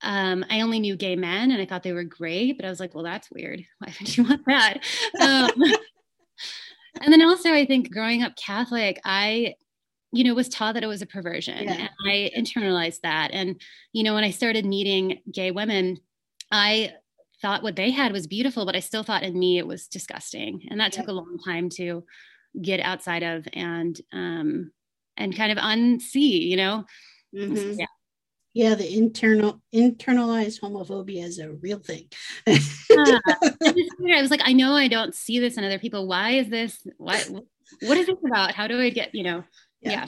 um, I only knew gay men and I thought they were great, but I was like, well, that's weird. <laughs> Why would you want that? Um, <laughs> and then also, I think growing up Catholic, I, you know, was taught that it was a perversion yeah. and I internalized that. And, you know, when I started meeting gay women, I thought what they had was beautiful, but I still thought in me it was disgusting. And that Yeah. took a long time to get outside of and um and kind of unsee, you know. Mhm. Yeah. Yeah, the internal internalized homophobia is a real thing. Yeah. <laughs> I I was like, I know I don't see this in other people. Why is this? What what is this about? How do I get, you know? Yeah.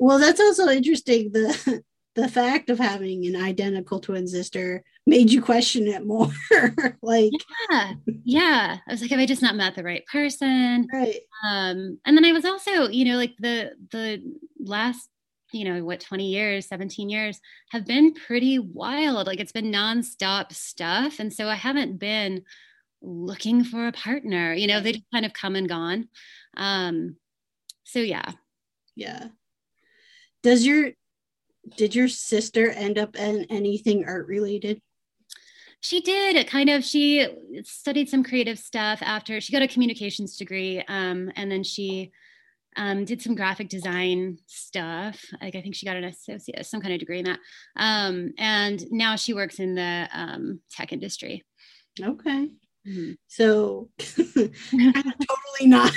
Well, that's also interesting. The the fact of having an identical twin sister made you question it more. <laughs> like, Yeah. Yeah. I was like, have I just not met the right person? right. um and then i was also you know like the the last you know what 20 years 17 years have been pretty wild like it's been nonstop stuff and so i haven't been looking for a partner you know they just kind of come and gone um so yeah Yeah. Does your did your sister end up in anything art related? She did it kind of she studied some creative stuff after she got a communications degree um, and then she um, did some graphic design stuff like i think she got an associate some kind of degree in that um, and now she works in the um, tech industry Okay. Mhm. So <laughs> <laughs> totally not.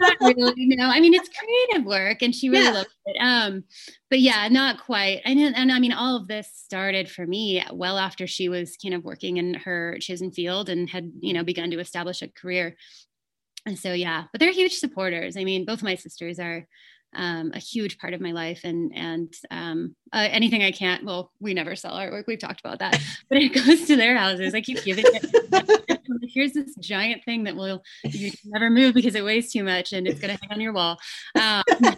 not really no i mean it's creative work and she really Yeah. loves it um but yeah not quite and, and i mean all of this started for me well after she was kind of working in her chosen field and had you know begun to establish a career and so yeah but they're huge supporters i mean both of my sisters are um, a huge part of my life and and um, uh, anything i can't well we never sell artwork we've talked about that. <laughs> But it goes to their houses. I keep giving it <laughs> here's this giant thing that will you never move because it weighs too much and it's going to hang on your wall. Um, <laughs>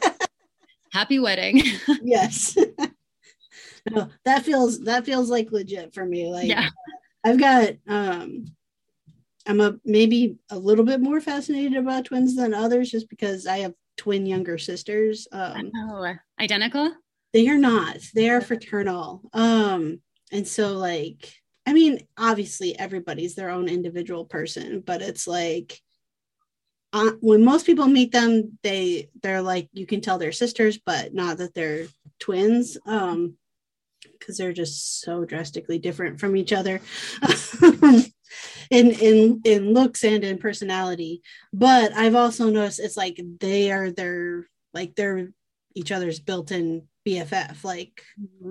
happy wedding. Yes. no, that feels that feels like legit for me. Like yeah. I've got um I'm a maybe a little bit more fascinated about twins than others just because I have twin younger sisters. Um oh identical they are not. They are fraternal. Um and so like I mean obviously everybody's their own individual person, but it's like uh, when most people meet them they they're like you can tell they're sisters but not that they're twins um because they're just so drastically different from each other <laughs> in in in looks and in personality. But i've also noticed it's like they are their like they're each other's built-in bff like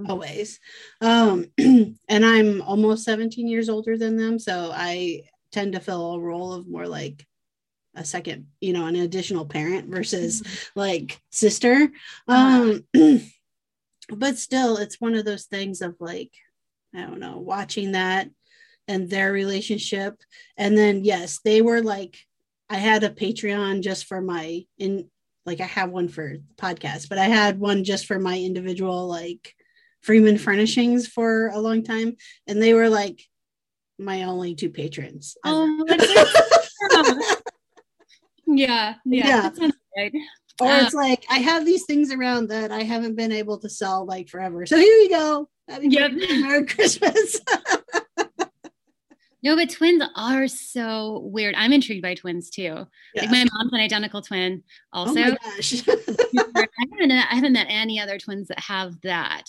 always. Um <clears throat> and i'm almost 17 years older than them so i tend to fill a role of more like a second you know an additional parent versus like sister. Um <clears throat> but still it's one of those things of like i don't know watching that and their relationship and then yes they were like i had a patreon just for my in like i have one for the podcast but i had one just for my individual like freeman furnishings for a long time and they were like my only two patrons oh <laughs> yeah yeah, Yeah. right or Uh, it's like I have these things around that I haven't been able to sell like forever. So here you go. Happy Yep. Merry Christmas. <laughs> no but twins are so weird i'm intrigued by twins too Yeah. like my mom's an identical twin oh also my <laughs> gosh. <laughs> I haven't, I haven't met any other twins that have that.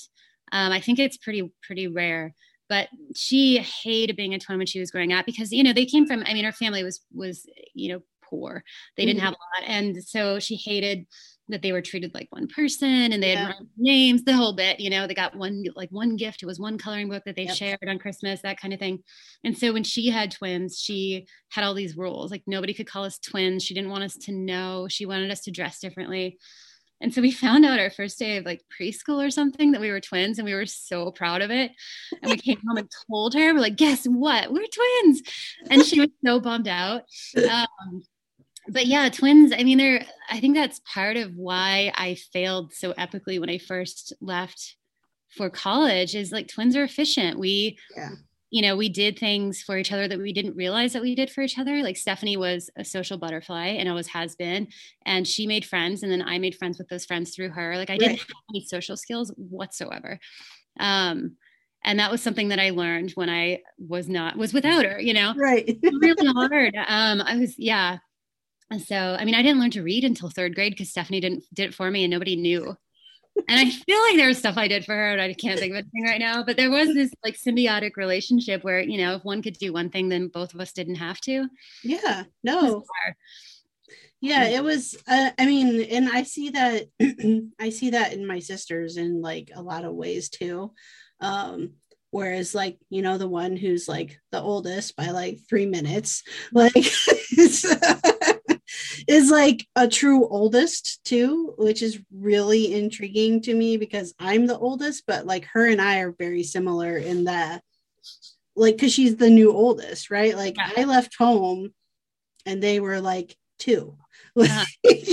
Um, I think it's pretty pretty rare. But she hated being a twin when she was growing up because you know they came from. I mean, her family was was you know poor. They didn't Mhm. have a lot, and so she hated that they were treated like one person and they Yeah. had names, the whole bit. You know, they got one like one gift. It was one coloring book that they Yep. shared on Christmas, that kind of thing. And so when she had twins, she had all these rules. Like nobody could call us twins. She didn't want us to know. She wanted us to dress differently. And so we found out our first day of like preschool or something that we were twins and we were so proud of it. And we came home and told her, we're like, guess what? We're twins. And she was so bummed out. Um, but yeah, twins, I mean, they're, I think that's part of why I failed so epically when I first left for college is like twins are efficient. We, Yeah. you know, we did things for each other that we didn't realize that we did for each other. Like Stephanie was a social butterfly and always has been. And she made friends. And then I made friends with those friends through her. Like I didn't have any social skills whatsoever. Um, and that was something that I learned when I was not, was without her, you know? right. <laughs> really hard. Um, I was, yeah. And so, I mean, I didn't learn to read until third grade because Stephanie didn't did it for me, and nobody knew and I feel like there was stuff I did for her and I can't think of anything right now. But there was this like symbiotic relationship where, you know, if one could do one thing, then both of us didn't have to. Yeah, no. Yeah, it was uh, I mean, and I see that <clears throat> I see that in my sisters in like a lot of ways too. Um whereas like you know the one who's like the oldest by like three minutes like <laughs> is like a true oldest too which is really intriguing to me because i'm the oldest but like her and i are very similar in that like because she's the new oldest right like yeah. i left home and they were like 2 <laughs> uh-huh.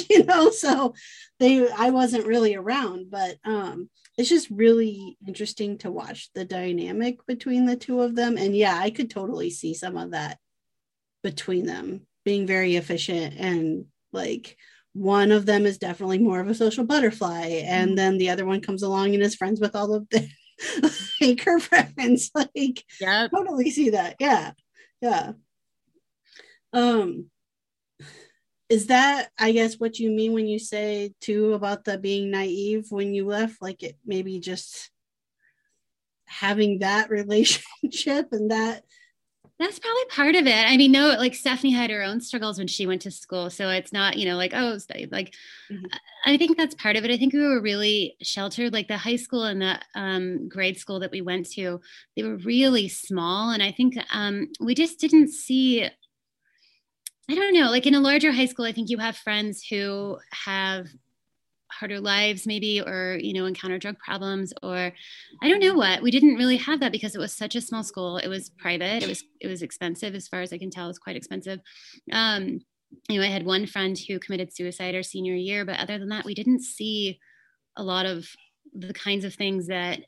you know so they i wasn't really around but um it's just really interesting to watch the dynamic between the two of them. And yeah, I could totally see some of that between them being very efficient and like one of them is definitely more of a social butterfly and mm-hmm. then the other one comes along and is friends with all of the <laughs> <laughs> like her friends. Like yeah totally see that. Yeah. Yeah. Um is that i guess what you mean when you say too about the being naive when you left? Like it maybe just having that <laughs> relationship and that that's probably part of it. I mean, no, like Stephanie had her own struggles when she went to school. So it's not, you know, like, oh, like, mm-hmm. I think that's part of it. I think we were really sheltered. Like the high school and the um, grade school that we went to, they were really small. And I think um, we just didn't see I don't know, like in a larger high school, I think you have friends who have harder lives maybe or you know encounter drug problems or i don't know what. We didn't really have that because it was such a small school. It was private. It was it was expensive as far as i can tell. It was quite expensive. Um you know i had one friend who committed suicide our senior year but other than that we didn't see a lot of the kinds of things that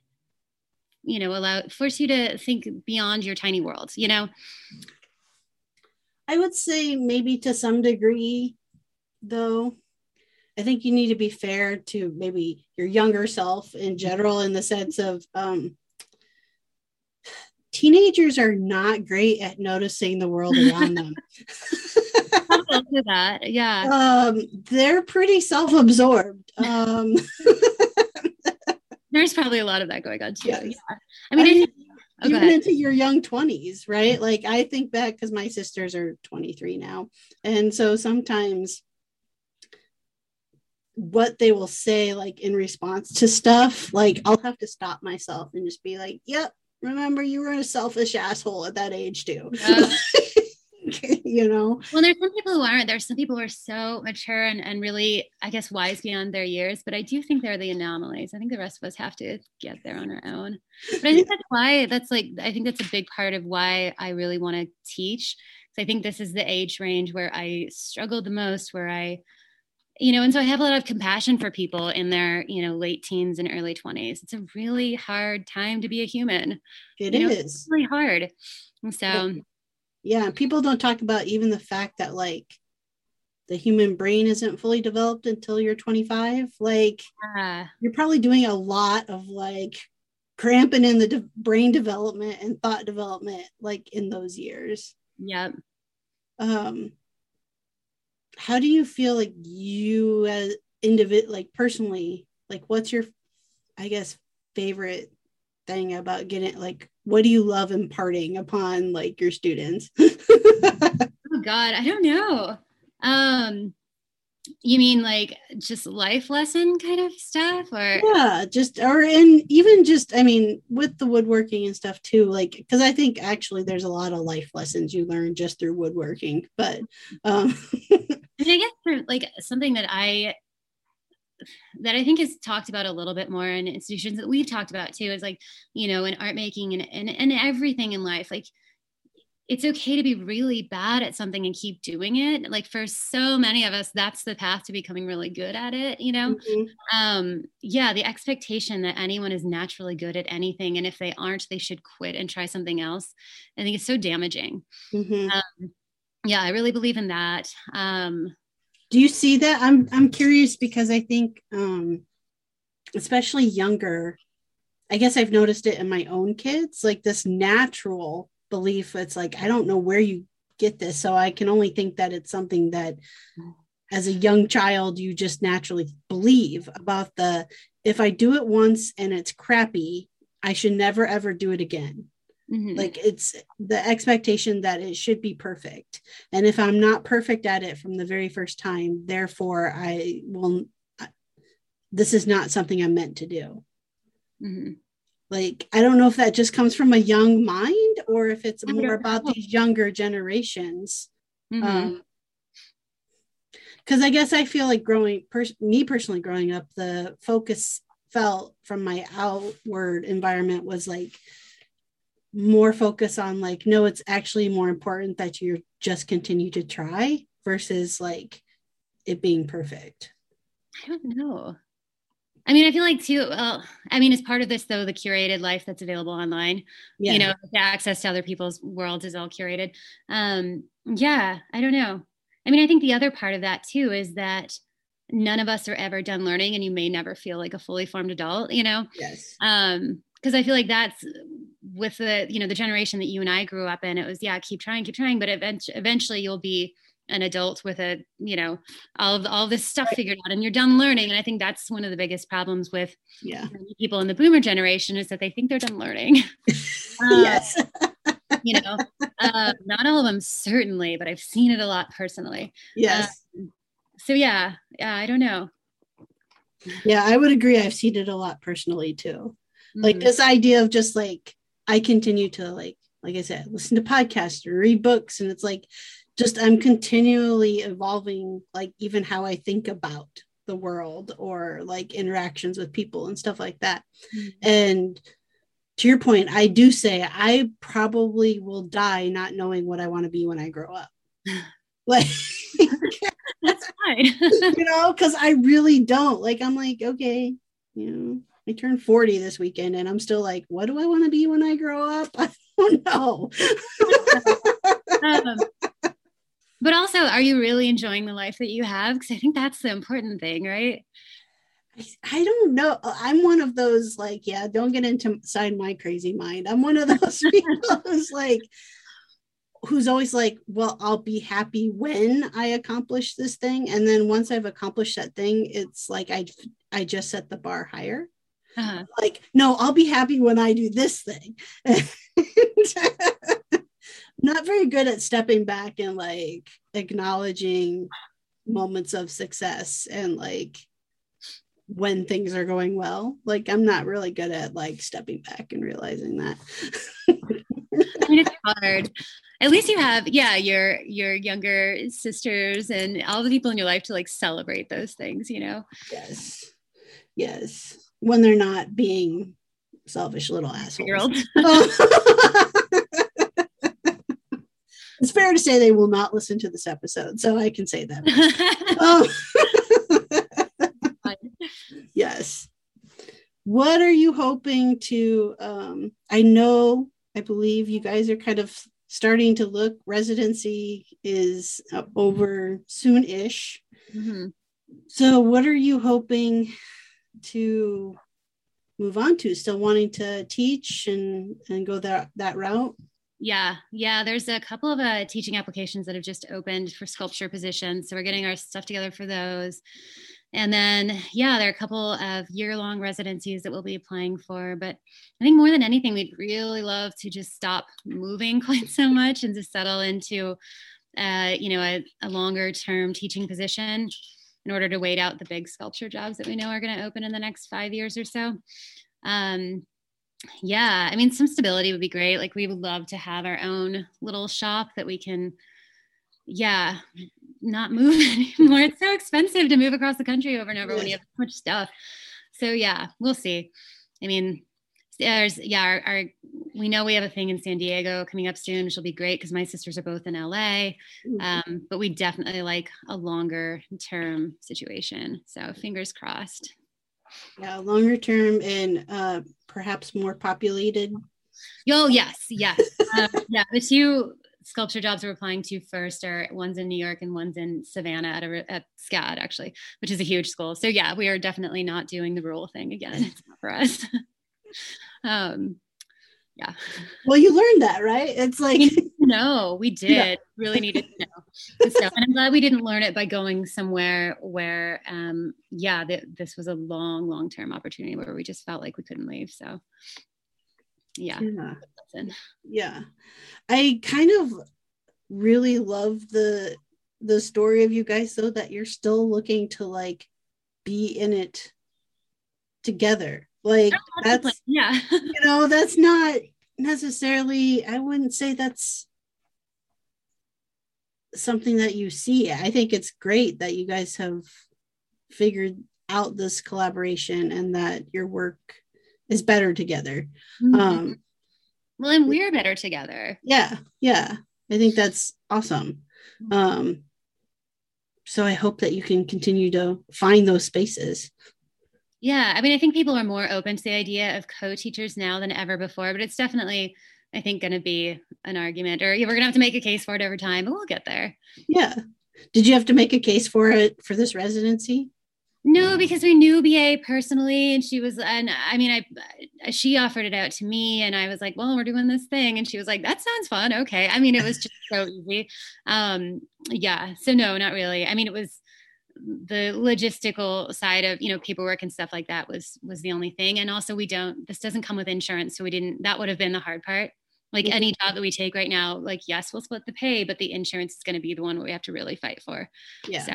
you know allow force you to think beyond your tiny world you know? I would say maybe to some degree, though. I think you need to be fair to maybe your younger self in general, in the sense of um, teenagers are not great at noticing the world around them. <laughs> that, yeah. Um, they're pretty self-absorbed. <laughs> Um, There's probably a lot of that going on too. Yes. Yeah. I mean, I, oh, even into your young 20s, right? Like I think back because my sisters are 23 now. And so sometimes what they will say, like in response to stuff, like I'll have to stop myself and just be like, yep, remember you were a selfish asshole at that age too. Yeah. <laughs> you know well there's some people who aren't there's some people who are so mature and, and really i guess wise beyond their years but i do think they're the anomalies i think the rest of us have to get there on our own but i think that's why that's like i think that's a big part of why i really want to teach so i think this is the age range where i struggle the most where i you know and so i have a lot of compassion for people in their you know late teens and early 20s it's a really hard time to be a human. It you is. it's really hard. So yeah people don't talk about even the fact that like the human brain isn't fully developed until you're 25 like uh, you're probably doing a lot of like cramping in the de- brain development and thought development like in those years. Yep. Um how do you feel like you as individual like personally like what's your i guess favorite thing about getting like what do you love imparting upon like your students? <laughs> Oh god i don't know. Um you mean like just life lesson kind of stuff or yeah just or and even just i mean with the woodworking and stuff too like because i think actually there's a lot of life lessons you learn just through woodworking but um <laughs> i guess for like something that i that I think is talked about a little bit more in institutions that we've talked about too is like, you know, in art making and, and, and everything in life. Like it's okay to be really bad at something and keep doing it. Like for so many of us, that's the path to becoming really good at it, you know? Mm-hmm. Um, yeah, the expectation that anyone is naturally good at anything. And if they aren't, they should quit and try something else. I think it's so damaging. Mm-hmm. Um, yeah, I really believe in that. Um, do you see that i'm i'm curious because i think um especially younger i guess i've noticed it in my own kids like this natural belief it's like i don't know where you get this so i can only think that it's something that as a young child you just naturally believe about the if i do it once and it's crappy i should never ever do it again mm-hmm. like it's the expectation that it should be perfect and if i'm not perfect at it from the very first time therefore i will this is not something i'm meant to do mm-hmm. like i don't know if that just comes from a young mind or if it's more about these younger generations mm-hmm. um, because I guess I feel like growing, pers- me personally growing up, the focus felt from my outward environment was like more focus on like, no, it's actually more important that you just continue to try versus like it being perfect. I don't know. I mean, I feel like too. Well, I mean, as part of this, though, the curated life that's available online, yeah. you know, the access to other people's worlds is all curated. Um, yeah, I don't know. I mean, I think the other part of that too is that none of us are ever done learning and you may never feel like a fully formed adult, you know? Yes. Um, because I feel like that's with the, you know, the generation that you and I grew up in, it was, yeah, keep trying, keep trying, but eventually you'll be an adult with a, you know, all of all this stuff right. figured out and you're done learning. And I think that's one of the biggest problems with yeah. people in the boomer generation is that they think they're done learning. <laughs> <laughs> um, yes you know, uh, not all of them certainly, but I've seen it a lot personally. Yes. Um, so yeah, yeah, I don't know. Yeah, I would agree. I've seen it a lot personally too. Mm-hmm. Like this idea of just like I continue to like, like I said, listen to podcasts or read books, and it's like just I'm continually evolving, like even how I think about the world or like interactions with people and stuff like that. Mm-hmm. And to your point, I do say I probably will die not knowing what I want to be when I grow up. <sighs> Like, that's fine. <laughs> you know, because I really don't. Like, I'm like, okay, you know, I turned 40 this weekend and I'm still like, what do I want to be when I grow up? <laughs> I don't know. <laughs> um, but also, are you really enjoying the life that you have? Because I think that's the important thing, right? I don't know. I'm one of those like, yeah, don't get into inside my crazy mind. I'm one of those <laughs> people who's like, who's always like, well, I'll be happy when I accomplish this thing, and then once I've accomplished that thing, it's like I I just set the bar higher. Uh-huh. Like, no, I'll be happy when I do this thing. <laughs> Not very good at stepping back and like acknowledging moments of success and like when things are going well. Like I'm not really good at like stepping back and realizing that. I mean, it's hard. At least you have, yeah, your your younger sisters and all the people in your life to like celebrate those things, you know. Yes, yes. When they're not being selfish little assholes. <laughs> it's fair to say they will not listen to this episode, so I can say that. <laughs> um, <laughs> yes what are you hoping to um, i know i believe you guys are kind of starting to look residency is uh, over soon-ish mm-hmm. so what are you hoping to move on to still wanting to teach and and go that that route yeah, yeah. There's a couple of uh, teaching applications that have just opened for sculpture positions, so we're getting our stuff together for those. And then, yeah, there are a couple of year long residencies that we'll be applying for. But I think more than anything, we'd really love to just stop moving <laughs> quite so much and to settle into, uh, you know, a, a longer term teaching position in order to wait out the big sculpture jobs that we know are going to open in the next five years or so. Um, yeah, I mean, some stability would be great. Like, we would love to have our own little shop that we can yeah, not move <laughs> anymore. It's so expensive to move across the country over and over when you have so much stuff. So yeah, we'll see. I mean, there's yeah, our, our, we know we have a thing in San Diego coming up soon, which will be great because my sisters are both in LA. Mm-hmm. Um, but we definitely like a longer term situation. So fingers crossed. Yeah, longer term and uh, perhaps more populated. Oh yes, yes, uh, yeah. The two sculpture jobs we're applying to first are one's in New York and one's in Savannah at, a, at SCAD actually, which is a huge school. So yeah, we are definitely not doing the rural thing again. It's not for us. <laughs> um, yeah. Well, you learned that, right? It's like know. We did. Yeah. really needed to know. <laughs> So, and I'm glad we didn't learn it by going somewhere where, um, yeah, th- this was a long, long term opportunity where we just felt like we couldn't leave. So, yeah. Yeah. yeah. I kind of really love the the story of you guys though that you're still looking to like be in it together like that's yeah you know that's not necessarily i wouldn't say that's something that you see. I think it's great that you guys have figured out this collaboration and that your work is better together. Mm-hmm. um well and we're better together. Yeah yeah. I think that's awesome. Mm-hmm. um so i hope that you can continue to find those spaces. Yeah, I mean, I think people are more open to the idea of co-teachers now than ever before, but it's definitely, I think, going to be an argument, or we're going to have to make a case for it over time, but we'll get there. Yeah. Did you have to make a case for it for this residency? No, because we knew BA personally, and she was, and I mean, I she offered it out to me, and I was like, "Well, we're doing this thing," and she was like, "That sounds fun." Okay, I mean, it was just so easy. Um, yeah, so no, not really. I mean, it was the logistical side of you know paperwork and stuff like that was was the only thing and also we don't this doesn't come with insurance so we didn't that would have been the hard part like any job that we take right now like yes we'll split the pay but the insurance is going to be the one where we have to really fight for yeah so,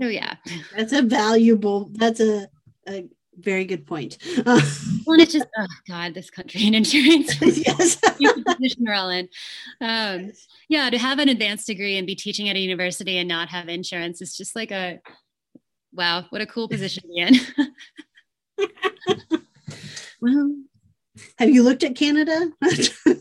so yeah that's a valuable that's a, a very good point. <laughs> Well, it's just oh god, this country and insurance. <laughs> yes, <laughs> position we're all in. Um, yeah, to have an advanced degree and be teaching at a university and not have insurance is just like a wow, what a cool position to be in. well, have you looked at Canada? <laughs>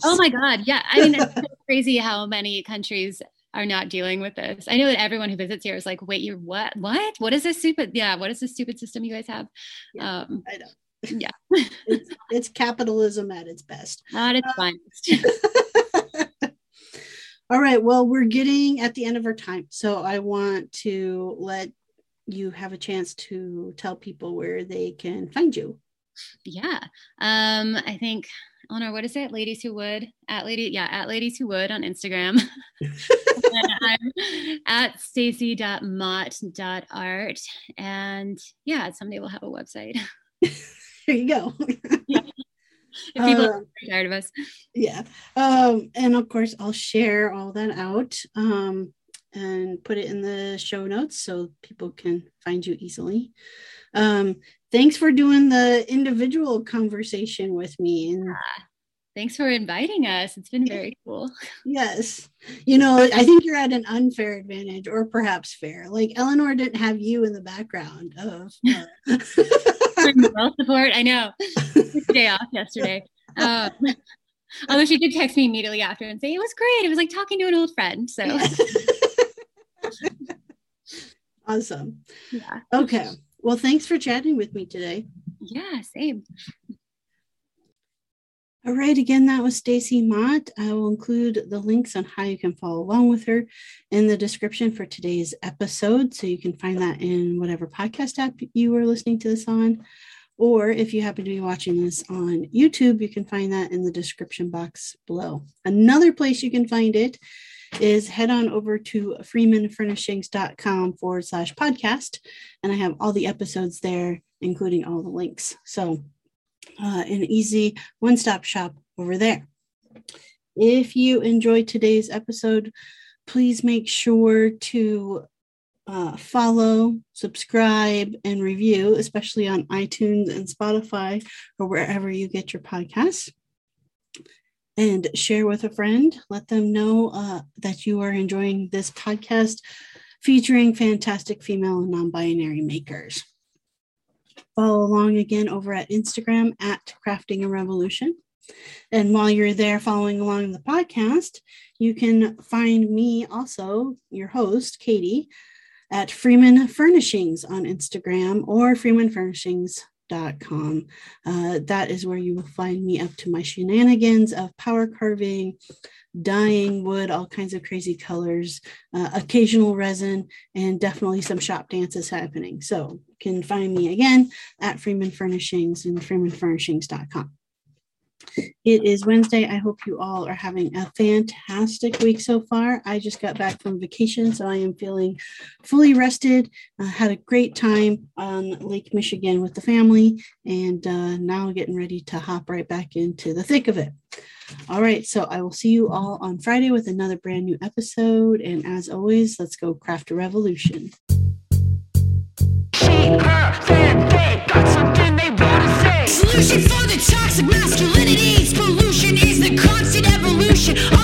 oh my god, yeah. I mean, it's so <laughs> crazy how many countries are not dealing with this. I know that everyone who visits here is like, wait, you're what? What? What is this stupid? Yeah, what is this stupid system you guys have? Yeah, um, I know. Yeah. <laughs> it's, it's, capitalism at its best. Not its uh, finest. All right. Well, we're getting at the end of our time. So I want to let you have a chance to tell people where they can find you. Yeah. Um, I think Eleanor, what is it? Ladies Who Wood at Lady, yeah, at Ladies Who Wood on Instagram. <laughs> I'm at stacy.mott.art. And yeah, someday we'll have a website. <laughs> there you go. yeah. If people uh, are tired of us. Yeah. Um, and of course I'll share all that out um, and put it in the show notes so people can find you easily. Um, thanks for doing the individual conversation with me and yeah. thanks for inviting us. It's been very cool. Yes. You know i think you're at an unfair advantage or perhaps fair. Like eleanor didn't have you in the background of <laughs> <laughs> well support i know. Day off yesterday. Um, <laughs> although she did text me immediately after and say it was great. It was like talking to an old friend. So. Awesome. Yeah. Okay well, thanks for chatting with me today. Yeah, same. All right, again, that was Stacy Mott. I will include the links on how you can follow along with her in the description for today's episode. So you can find that in whatever podcast app you are listening to this on. Or if you happen to be watching this on YouTube, you can find that in the description box below. Another place you can find it is head on over to freemanfurnishings.com forward slash podcast. And I have all the episodes there, including all the links. So, uh, an easy one stop shop over there. If you enjoyed today's episode, please make sure to uh, follow, subscribe, and review, especially on iTunes and Spotify or wherever you get your podcasts and share with a friend. Let them know uh, that you are enjoying this podcast featuring fantastic female and non binary makers. Follow along again over at Instagram at Crafting a Revolution. And while you're there following along the podcast, you can find me also, your host, Katie, at Freeman Furnishings on Instagram or Freeman Furnishings com. Uh, that is where you will find me up to my shenanigans of power carving, dyeing wood, all kinds of crazy colors, uh, occasional resin, and definitely some shop dances happening. So you can find me again at Freeman Furnishings and freemanfurnishings.com. It is Wednesday. I hope you all are having a fantastic week so far. I just got back from vacation, so I am feeling fully rested. Uh, had a great time on Lake Michigan with the family, and uh, now getting ready to hop right back into the thick of it. All right, so I will see you all on Friday with another brand new episode. And as always, let's go craft a revolution. Solution for the toxic masculinity's pollution is the constant evolution.